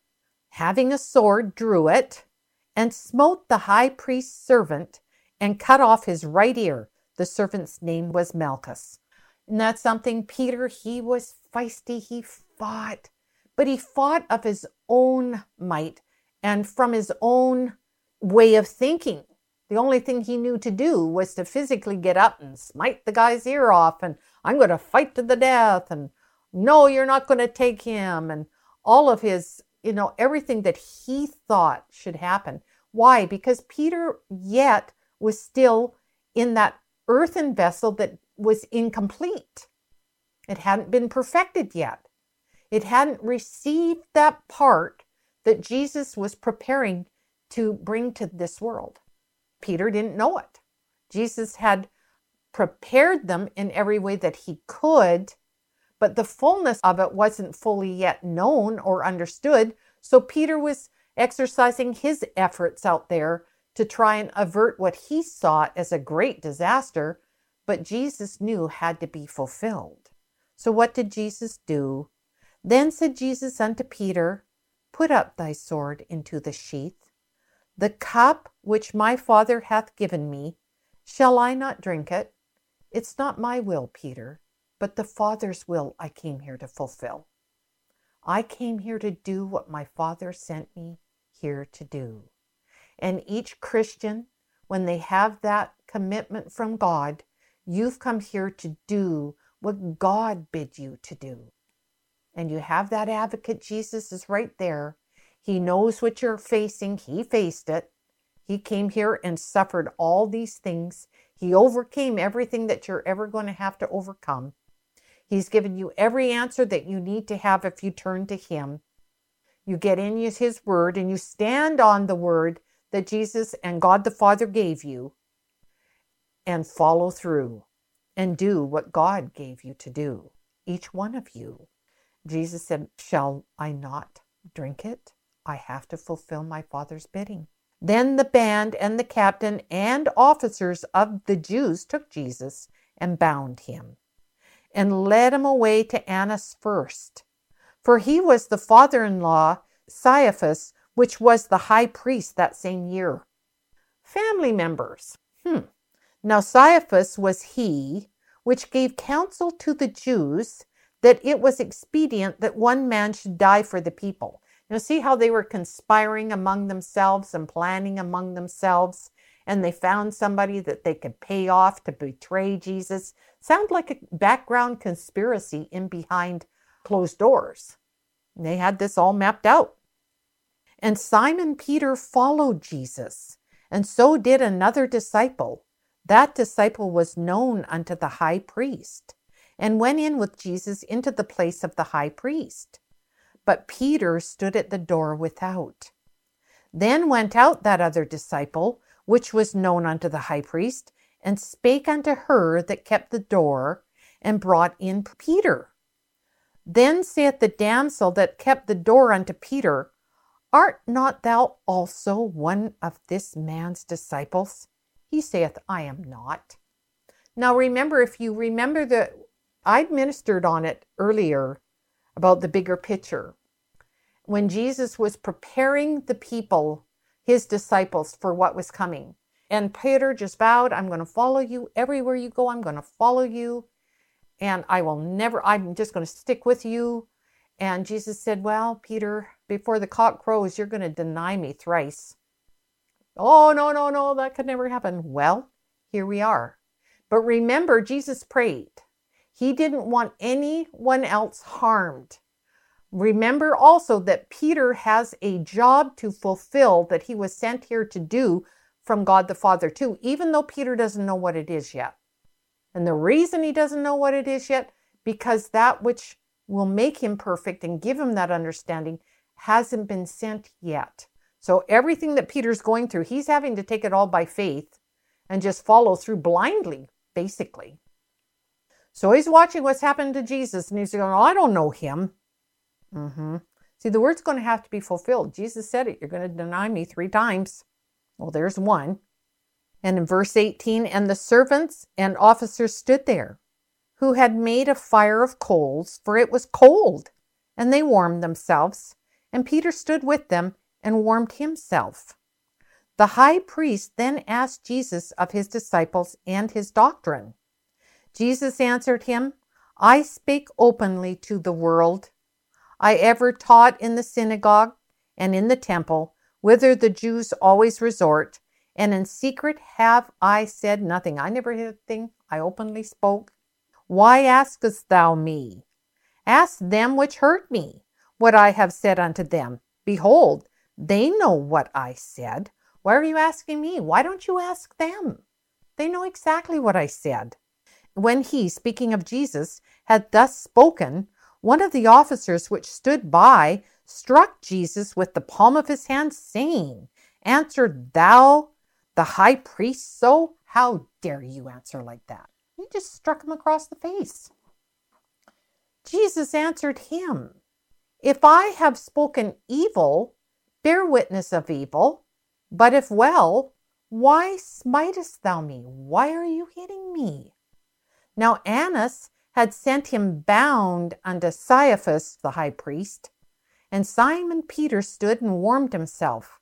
having a sword, drew it and smote the high priest's servant and cut off his right ear. The servant's name was Malchus. And that's something Peter, he was feisty, he fought, but he fought of his own might and from his own way of thinking. The only thing he knew to do was to physically get up and smite the guy's ear off, and I'm going to fight to the death, and no, you're not going to take him, and all of his, you know, everything that he thought should happen. Why? Because Peter yet was still in that earthen vessel that was incomplete. It hadn't been perfected yet. It hadn't received that part that Jesus was preparing to bring to this world. Peter didn't know it. Jesus had prepared them in every way that he could, but the fullness of it wasn't fully yet known or understood. So Peter was exercising his efforts out there to try and avert what he saw as a great disaster, but Jesus knew had to be fulfilled. So what did Jesus do? Then said Jesus unto Peter, Put up thy sword into the sheath. The cup which my Father hath given me, shall I not drink it? It's not my will, Peter, but the Father's will I came here to fulfill. I came here to do what my Father sent me here to do. And each Christian, when they have that commitment from God, you've come here to do what God bid you to do. And you have that advocate, Jesus is right there he knows what you're facing. He faced it. He came here and suffered all these things. He overcame everything that you're ever going to have to overcome. He's given you every answer that you need to have if you turn to Him. You get in His Word and you stand on the Word that Jesus and God the Father gave you and follow through and do what God gave you to do, each one of you. Jesus said, Shall I not drink it? I have to fulfill my father's bidding. Then the band and the captain and officers of the Jews took Jesus and bound him and led him away to Annas first, for he was the father in law, Caiaphas, which was the high priest that same year. Family members. Hmm. Now Caiaphas was he which gave counsel to the Jews that it was expedient that one man should die for the people. You see how they were conspiring among themselves and planning among themselves and they found somebody that they could pay off to betray Jesus. Sound like a background conspiracy in behind closed doors. They had this all mapped out. And Simon Peter followed Jesus, and so did another disciple. That disciple was known unto the high priest, and went in with Jesus into the place of the high priest. But Peter stood at the door without. Then went out that other disciple, which was known unto the high priest, and spake unto her that kept the door, and brought in Peter. Then saith the damsel that kept the door unto Peter, Art not thou also one of this man's disciples? He saith, I am not. Now remember, if you remember that I'd ministered on it earlier about the bigger picture. When Jesus was preparing the people, his disciples, for what was coming. And Peter just vowed, I'm going to follow you everywhere you go. I'm going to follow you. And I will never, I'm just going to stick with you. And Jesus said, Well, Peter, before the cock crows, you're going to deny me thrice. Oh, no, no, no, that could never happen. Well, here we are. But remember, Jesus prayed. He didn't want anyone else harmed. Remember also that Peter has a job to fulfill that he was sent here to do from God the Father, too, even though Peter doesn't know what it is yet. And the reason he doesn't know what it is yet, because that which will make him perfect and give him that understanding hasn't been sent yet. So everything that Peter's going through, he's having to take it all by faith and just follow through blindly, basically. So he's watching what's happened to Jesus and he's going, oh, I don't know him. Mm-hmm. See, the word's going to have to be fulfilled. Jesus said it. You're going to deny me three times. Well, there's one. And in verse 18, and the servants and officers stood there, who had made a fire of coals, for it was cold, and they warmed themselves. And Peter stood with them and warmed himself. The high priest then asked Jesus of his disciples and his doctrine. Jesus answered him, I spake openly to the world. I ever taught in the synagogue and in the temple, whither the Jews always resort, and in secret have I said nothing. I never hid a thing, I openly spoke. Why askest thou me? Ask them which heard me what I have said unto them. Behold, they know what I said. Why are you asking me? Why don't you ask them? They know exactly what I said. When he, speaking of Jesus, had thus spoken, one of the officers which stood by struck Jesus with the palm of his hand, saying, Answered thou the high priest so? How dare you answer like that? He just struck him across the face. Jesus answered him, If I have spoken evil, bear witness of evil. But if well, why smitest thou me? Why are you hitting me? Now Annas had sent him bound unto Caiaphas the high priest, and Simon Peter stood and warmed himself.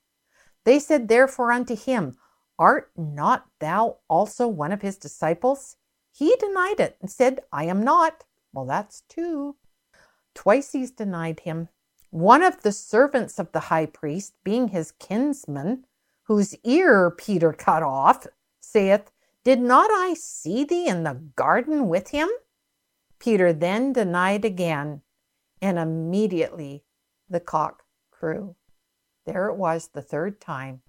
They said therefore unto him, Art not thou also one of his disciples? He denied it and said, I am not. Well, that's two. Twice he's denied him. One of the servants of the high priest, being his kinsman, whose ear Peter cut off, saith, did not I see thee in the garden with him? Peter then denied again, and immediately the cock crew. There it was the third time,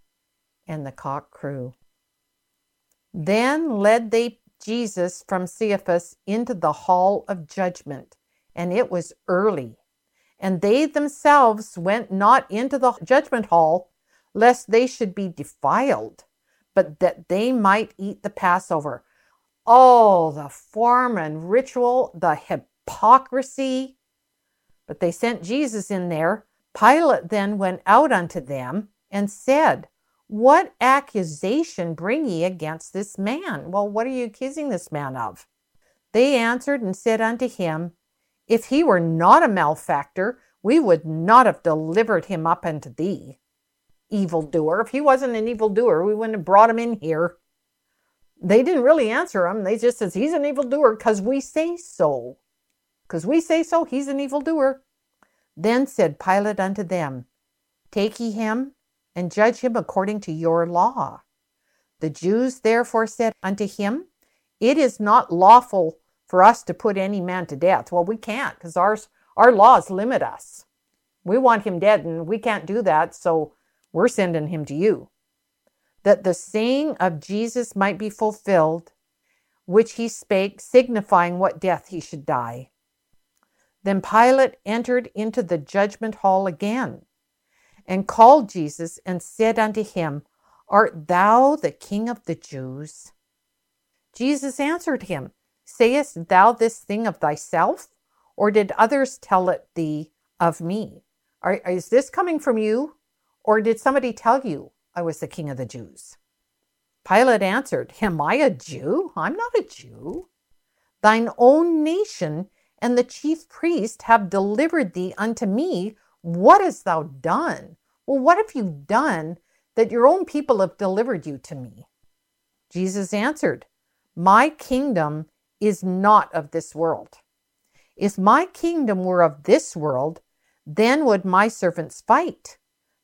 and the cock crew. Then led they Jesus from Caiaphas into the hall of judgment, and it was early. And they themselves went not into the judgment hall, lest they should be defiled but that they might eat the Passover. Oh, the form and ritual, the hypocrisy. But they sent Jesus in there. Pilate then went out unto them and said, What accusation bring ye against this man? Well, what are you accusing this man of? They answered and said unto him, If he were not a malefactor, we would not have delivered him up unto thee evildoer. If he wasn't an evildoer, we wouldn't have brought him in here. They didn't really answer him. They just says he's an evildoer because we say so. Because we say so, he's an evildoer. Then said Pilate unto them, Take ye him and judge him according to your law. The Jews therefore said unto him, It is not lawful for us to put any man to death. Well, we can't because ours our laws limit us. We want him dead and we can't do that, so we're sending him to you. That the saying of Jesus might be fulfilled, which he spake, signifying what death he should die. Then Pilate entered into the judgment hall again and called Jesus and said unto him, Art thou the king of the Jews? Jesus answered him, Sayest thou this thing of thyself, or did others tell it thee of me? Are, is this coming from you, or did somebody tell you I was the king of the Jews? Pilate answered, Am I a Jew? I'm not a Jew. Thine own nation and the chief priest have delivered thee unto me. What hast thou done? Well, what have you done that your own people have delivered you to me? Jesus answered, My kingdom is not of this world. If my kingdom were of this world, then would my servants fight,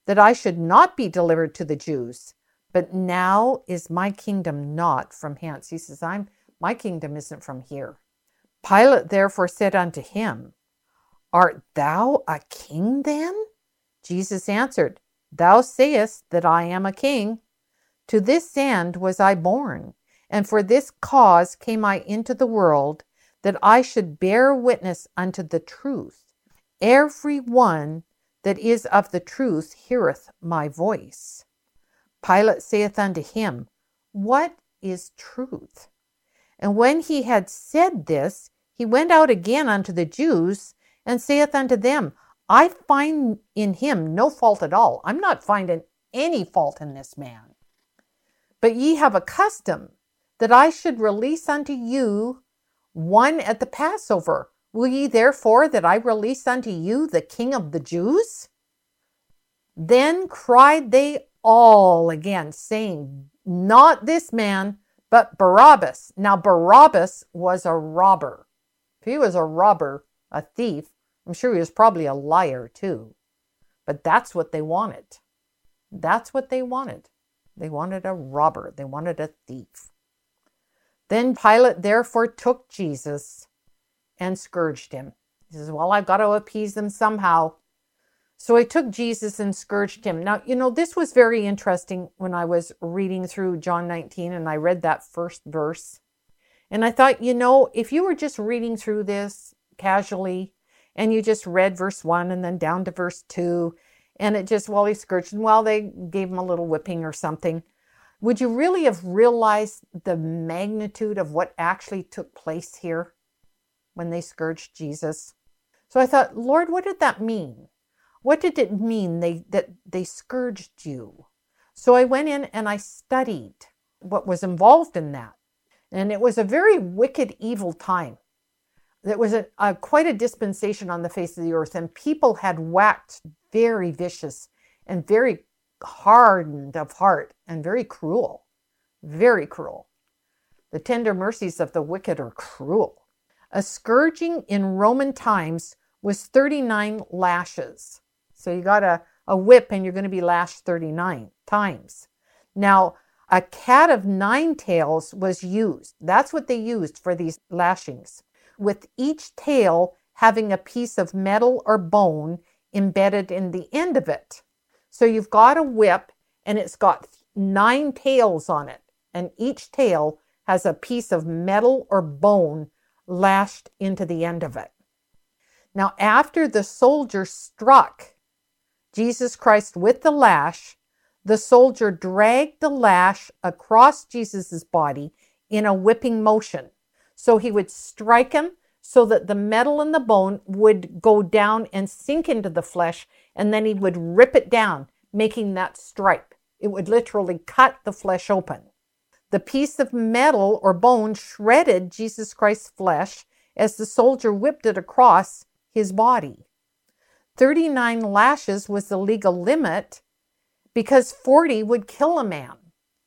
that I should not be delivered to the Jews. But now is my kingdom not from hence. He says, I'm my kingdom isn't from here. Pilate therefore said unto him, Art thou a king then? Jesus answered, Thou sayest that I am a king. To this end was I born, and for this cause came I into the world, that I should bear witness unto the truth. Every one that is of the truth heareth my voice. Pilate saith unto him, What is truth? And when he had said this, he went out again unto the Jews, and saith unto them, I find in him no fault at all. I'm not finding any fault in this man. But ye have a custom that I should release unto you one at the Passover. Will ye therefore that I release unto you the King of the Jews? Then cried they all again, saying, Not this man, but Barabbas. Now, Barabbas was a robber. If he was a robber, a thief, I'm sure he was probably a liar too. But that's what they wanted. That's what they wanted. They wanted a robber, they wanted a thief. Then Pilate therefore took Jesus and scourged him. He says, Well, I've got to appease them somehow. So I took Jesus and scourged him. Now, you know, this was very interesting when I was reading through John 19 and I read that first verse. And I thought, you know, if you were just reading through this casually, and you just read verse one and then down to verse two, and it just, well, he scourged, and, well, they gave him a little whipping or something. Would you really have realized the magnitude of what actually took place here when they scourged Jesus? So I thought, Lord, what did that mean? What did it mean they, that they scourged you? So I went in and I studied what was involved in that. And it was a very wicked, evil time. It was a, a, quite a dispensation on the face of the earth, and people had waxed very vicious and very hardened of heart and very cruel. Very cruel. The tender mercies of the wicked are cruel. A scourging in Roman times was 39 lashes. So you got a, a whip and you're going to be lashed 39 times. Now, a cat of nine tails was used. That's what they used for these lashings with each tail having a piece of metal or bone embedded in the end of it. So you've got a whip and it's got nine tails on it, and each tail has a piece of metal or bone lashed into the end of it. Now, after the soldier struck Jesus Christ with the lash, the soldier dragged the lash across Jesus' body in a whipping motion. So he would strike him so that the metal in the bone would go down and sink into the flesh, and then he would rip it down, making that stripe. It would literally cut the flesh open. The piece of metal or bone shredded Jesus Christ's flesh as the soldier whipped it across his body. 39 lashes was the legal limit because 40 would kill a man.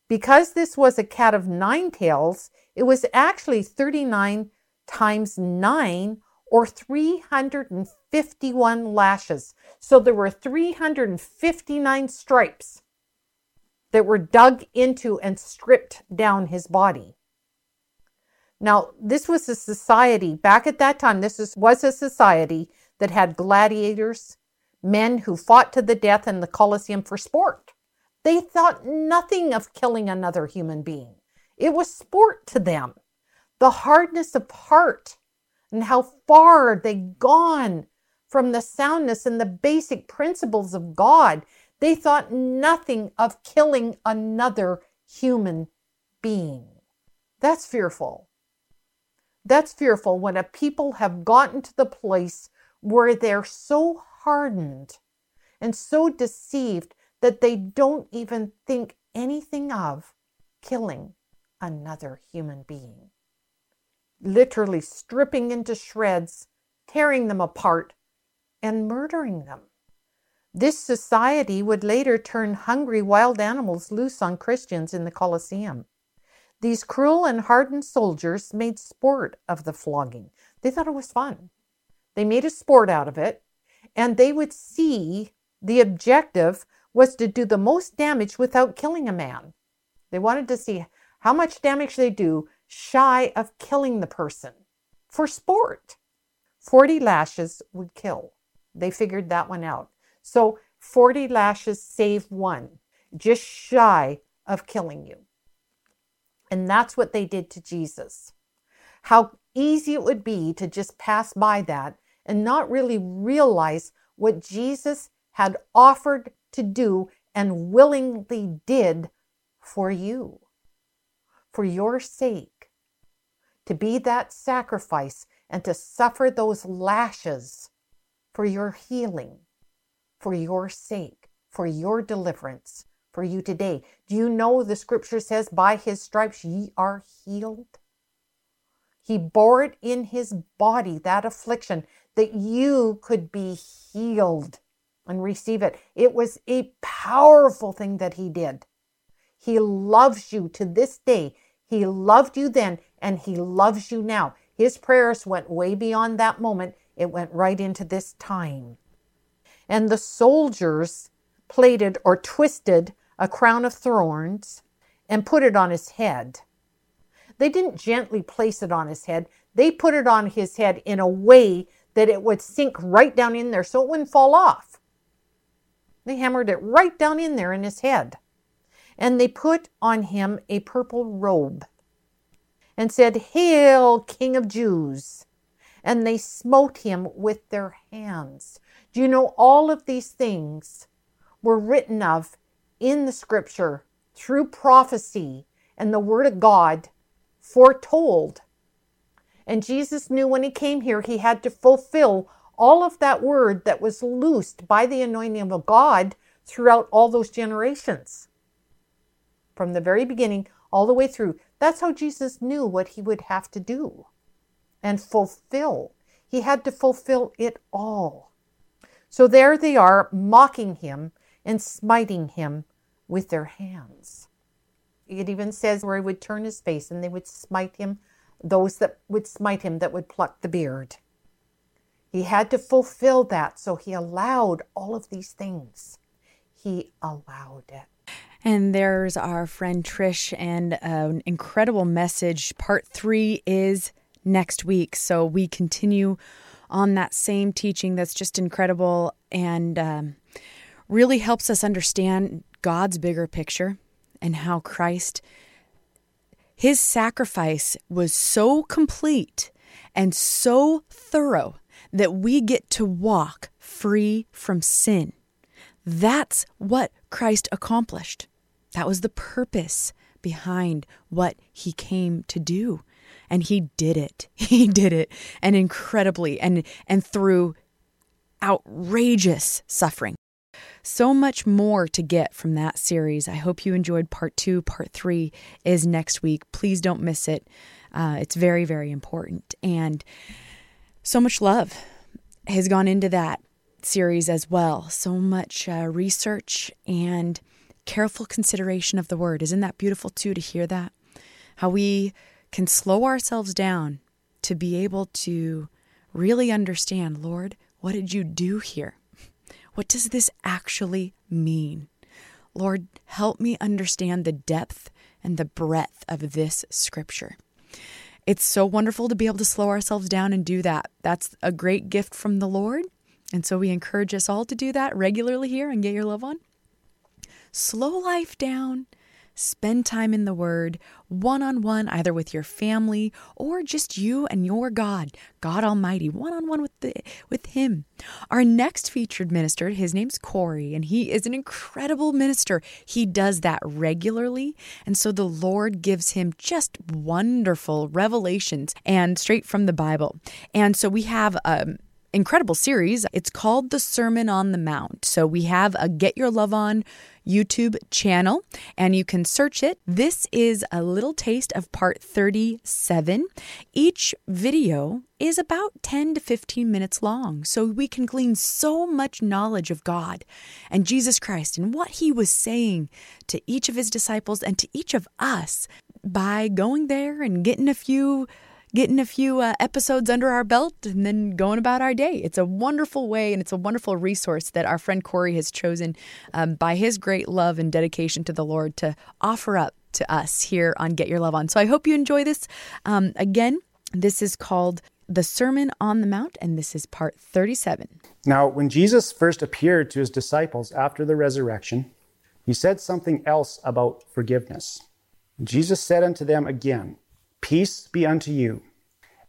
Because this was a cat of nine tails, it was actually 39 times 9 or 351 lashes. So there were 359 stripes that were dug into and stripped down his body. Now, this was a society, back at that time, this was, a society that had gladiators, men who fought to the death in the Colosseum for sport. They thought nothing of killing another human being. It was sport to them. The hardness of heart and how far they'd gone from the soundness and the basic principles of God. They thought nothing of killing another human being. That's fearful. That's fearful when a people have gotten to the place where they're so hardened and so deceived that they don't even think anything of killing another human being. Literally stripping into shreds, tearing them apart, and murdering them. This society would later turn hungry wild animals loose on Christians in the Colosseum. These cruel and hardened soldiers made sport of the flogging. They thought it was fun. They made a sport out of it, and they would see the objective was to do the most damage without killing a man. They wanted to see how much damage they do shy of killing the person for sport. 40 lashes would kill. They figured that one out. So 40 lashes save one, just shy of killing you. And that's what they did to Jesus. How easy it would be to just pass by that and not really realize what Jesus had offered to do and willingly did for you, for your sake, to be that sacrifice and to suffer those lashes for your healing, for your sake, for your deliverance, for you today. Do you know the scripture says, By his stripes ye are healed? He bore it in his body, that affliction, that you could be healed and receive it. It was a powerful thing that he did. He loves you to this day. He loved you then, and he loves you now. His prayers went way beyond that moment it went right into this time. And the soldiers plaited or twisted a crown of thorns and put it on his head. They didn't gently place it on his head, they put it on his head in a way that it would sink right down in there so it wouldn't fall off. They hammered it right down in there in his head. And they put on him a purple robe and said, Hail, King of Jews! and they smote him with their hands. Do you know all of these things were written of in the scripture through prophecy and the word of God foretold? And Jesus knew when he came here, he had to fulfill all of that word that was loosed by the anointing of God throughout all those generations. From the very beginning all the way through. That's how Jesus knew what he would have to do and fulfill. He had to fulfill it all. So there they are, mocking him and smiting him with their hands. It even says where he would turn his face and they would smite him, those that would smite him that would pluck the beard. He had to fulfill that, so he allowed all of these things. He allowed it. And there's our friend Trish, and an incredible message. Part three is next week. So we continue on that same teaching that's just incredible and um, really helps us understand God's bigger picture and how Christ, his sacrifice was so complete and so thorough that we get to walk free from sin. That's what Christ accomplished. That was the purpose behind what he came to do and he did it. He did it and incredibly and and through outrageous suffering. So much more to get from that series. I hope you enjoyed part two. Part three is next week. Please don't miss it. Uh, it's very, very important. And so much love has gone into that series as well. So much uh, research and careful consideration of the word. Isn't that beautiful too to hear that? How we can slow ourselves down to be able to really understand, Lord, what did you do here? What does this actually mean? Lord, help me understand the depth and the breadth of this scripture. It's so wonderful to be able to slow ourselves down and do that. That's a great gift from the Lord. And so we encourage us all to do that regularly here and get your love on. Slow life down Spend time in the Word, one on one, either with your family or just you and your God, God Almighty, one on one with the with Him. Our next featured minister, his name's Corey, and he is an incredible minister. He does that regularly, and so the Lord gives him just wonderful revelations and straight from the Bible. And so we have um, incredible series. It's called The Sermon on the Mount. So we have a Get Your Love On YouTube channel and you can search it. This is a little taste of part 37. Each video is about 10 to 15 minutes long, so we can glean so much knowledge of God and Jesus Christ and what he was saying to each of his disciples and to each of us by going there and getting a few getting a few uh, episodes under our belt and then going about our day. It's a wonderful way and it's a wonderful resource that our friend Corey has chosen um, by his great love and dedication to the Lord to offer up to us here on Get Your Love On. So I hope you enjoy this. Um, again, this is called the Sermon on the Mount, and this is part 37. Now, when Jesus first appeared to his disciples after the resurrection, he said something else about forgiveness. Jesus said unto them again, Peace be unto you.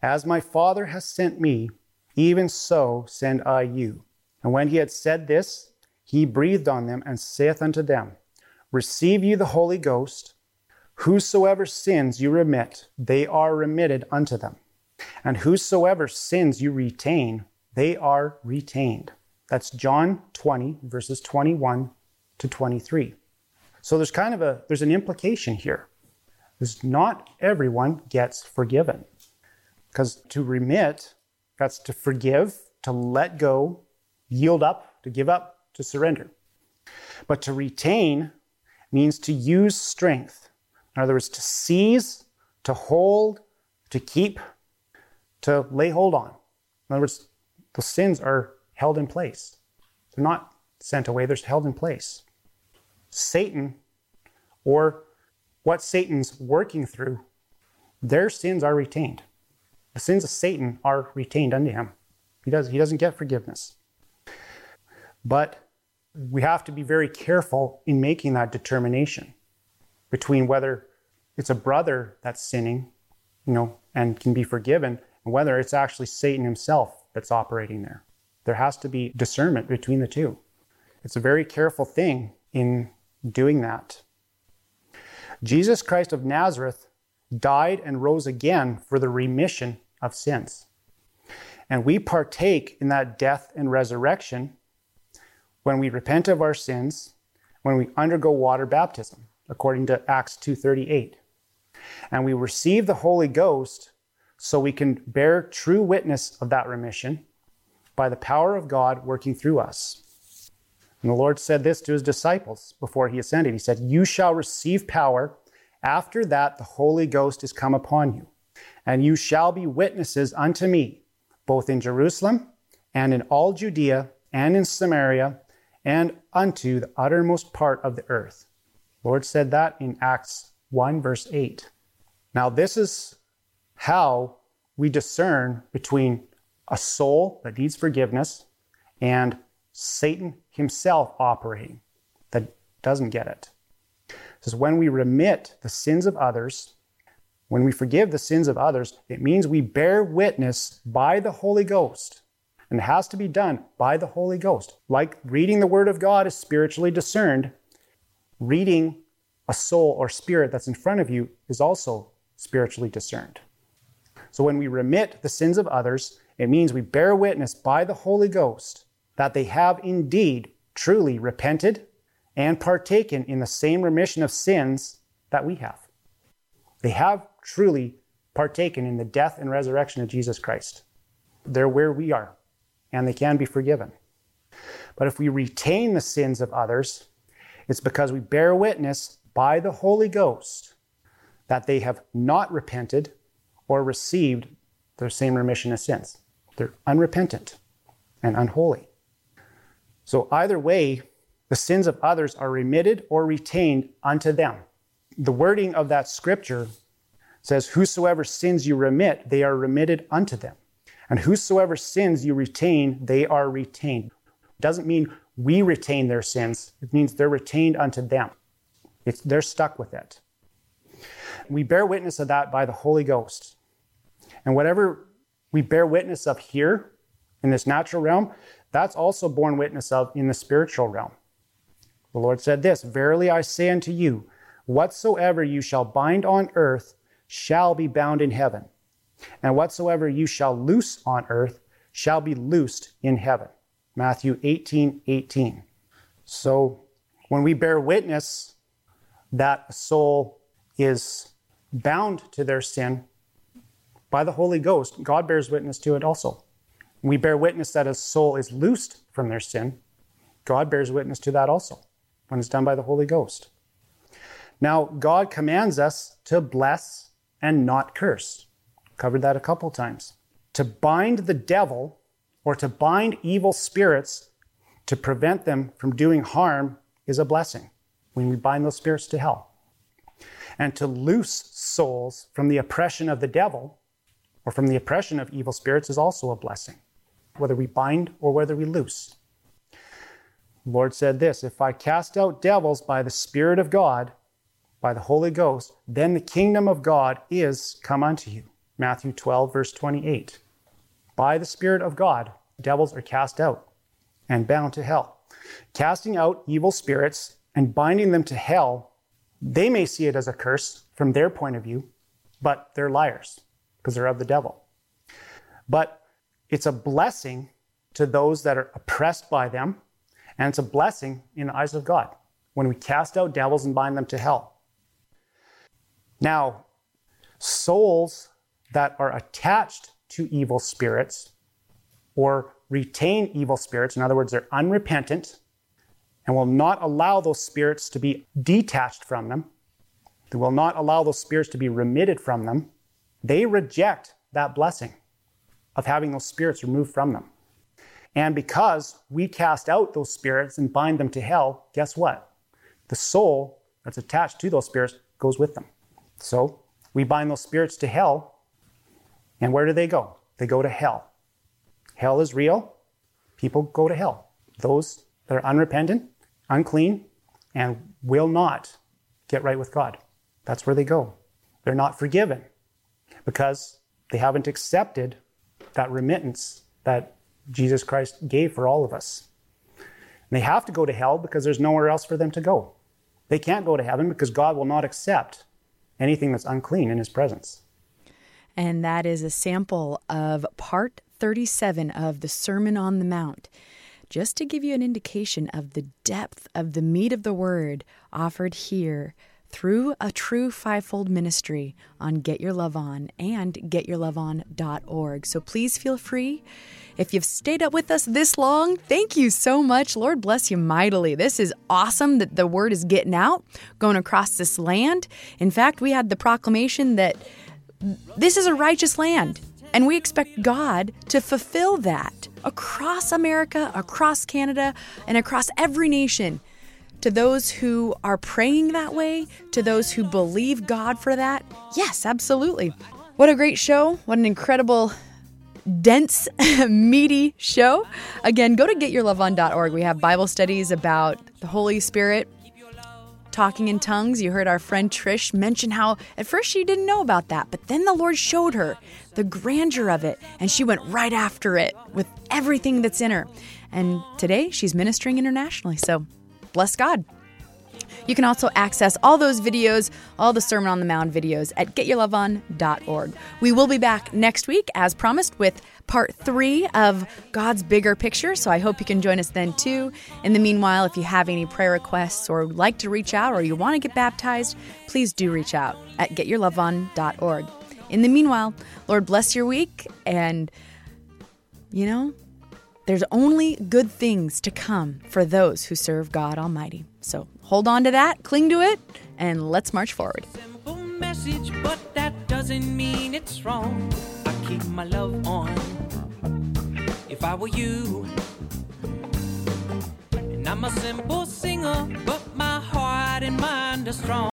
As my Father has sent me, even so send I you. And when he had said this, he breathed on them and saith unto them, Receive ye the Holy Ghost. Whosoever sins you remit, they are remitted unto them. And whosoever sins you retain, they are retained. That's John 20, verses 21 to 23. So there's kind of a there's an implication here is not everyone gets forgiven. Because to remit, that's to forgive, to let go, yield up, to give up, to surrender. But to retain means to use strength. In other words, to seize, to hold, to keep, to lay hold on. In other words, the sins are held in place. They're not sent away, they're held in place. Satan or what Satan's working through, their sins are retained. The sins of Satan are retained unto him. He, does, he doesn't get forgiveness. But we have to be very careful in making that determination between whether it's a brother that's sinning, you know, and can be forgiven, and whether it's actually Satan himself that's operating there. There has to be discernment between the two. It's a very careful thing in doing that. Jesus Christ of Nazareth died and rose again for the remission of sins. And we partake in that death and resurrection when we repent of our sins, when we undergo water baptism, according to Acts 2:38. And we receive the Holy Ghost so we can bear true witness of that remission by the power of God working through us. And the Lord said this to his disciples before he ascended. He said, You shall receive power. After that, the Holy Ghost is come upon you, and you shall be witnesses unto me, both in Jerusalem and in all Judea and in Samaria and unto the uttermost part of the earth. Lord said that in Acts 1, verse 8. Now, this is how we discern between a soul that needs forgiveness and Satan himself operating that doesn't get it. It says, when we remit the sins of others, when we forgive the sins of others, it means we bear witness by the Holy Ghost. And it has to be done by the Holy Ghost. Like reading the Word of God is spiritually discerned, reading a soul or spirit that's in front of you is also spiritually discerned. So when we remit the sins of others, it means we bear witness by the Holy Ghost that they have indeed truly repented and partaken in the same remission of sins that we have. They have truly partaken in the death and resurrection of Jesus Christ. They're where we are, and they can be forgiven. But if we retain the sins of others, it's because we bear witness by the Holy Ghost that they have not repented or received the same remission of sins. They're unrepentant and unholy. So, either way, the sins of others are remitted or retained unto them. The wording of that scripture says, Whosoever sins you remit, they are remitted unto them. And whosoever sins you retain, they are retained. It doesn't mean we retain their sins, it means they're retained unto them. It's, they're stuck with it. We bear witness of that by the Holy Ghost. And whatever we bear witness of here in this natural realm, that's also borne witness of in the spiritual realm. The Lord said this Verily I say unto you, whatsoever you shall bind on earth shall be bound in heaven, and whatsoever you shall loose on earth shall be loosed in heaven. Matthew 18 18. So when we bear witness that a soul is bound to their sin by the Holy Ghost, God bears witness to it also. We bear witness that a soul is loosed from their sin. God bears witness to that also when it's done by the Holy Ghost. Now, God commands us to bless and not curse. Covered that a couple times. To bind the devil or to bind evil spirits to prevent them from doing harm is a blessing when we bind those spirits to hell. And to loose souls from the oppression of the devil or from the oppression of evil spirits is also a blessing, whether we bind or whether we loose. The Lord said this If I cast out devils by the Spirit of God, by the Holy Ghost, then the kingdom of God is come unto you. Matthew 12, verse 28. By the Spirit of God, devils are cast out and bound to hell. Casting out evil spirits and binding them to hell, they may see it as a curse from their point of view, but they're liars because they're of the devil. But it's a blessing to those that are oppressed by them and it's a blessing in the eyes of God when we cast out devils and bind them to hell. Now, souls that are attached to evil spirits or retain evil spirits, in other words, they're unrepentant and will not allow those spirits to be detached from them, they will not allow those spirits to be remitted from them, they reject that blessing of having those spirits removed from them. And because we cast out those spirits and bind them to hell, guess what? The soul that's attached to those spirits goes with them. So we bind those spirits to hell, and where do they go? They go to hell. Hell is real. People go to hell. Those that are unrepentant, unclean, and will not get right with God. That's where they go. They're not forgiven because they haven't accepted that remittance that Jesus Christ gave for all of us. And they have to go to hell because there's nowhere else for them to go. They can't go to heaven because God will not accept anything that's unclean in his presence. And that is a sample of part 37 of the Sermon on the Mount. Just to give you an indication of the depth of the meat of the word offered here through a true fivefold ministry on Get Your Love On and getyourloveon.org. So please feel free. If you've stayed up with us this long, thank you so much. Lord bless you mightily. This is awesome that the word is getting out, going across this land. In fact, we had the proclamation that this is a righteous land, and we expect God to fulfill that across America, across Canada, and across every nation to those who are praying that way, to those who believe God for that? Yes, absolutely. What a great show. What an incredible, dense, meaty show. Again, go to getyourloveon.org. We have Bible studies about the Holy Spirit, talking in tongues. You heard our friend Trish mention how at first she didn't know about that, but then the Lord showed her the grandeur of it, and she went right after it with everything that's in her. And today she's ministering internationally. So bless God. You can also access all those videos, all the Sermon on the Mount videos at getyourloveon.org. We will be back next week, as promised, with part three of God's bigger picture. So I hope you can join us then too. In the meanwhile, if you have any prayer requests or would like to reach out or you want to get baptized, please do reach out at getyourloveon.org. In the meanwhile, Lord bless your week and, you know, there's only good things to come for those who serve God Almighty. So hold on to that, cling to it, and let's march forward. Simple message, but that doesn't mean it's wrong. I keep my love on. If I were you, and I'm a simple singer, but my heart and mind are strong.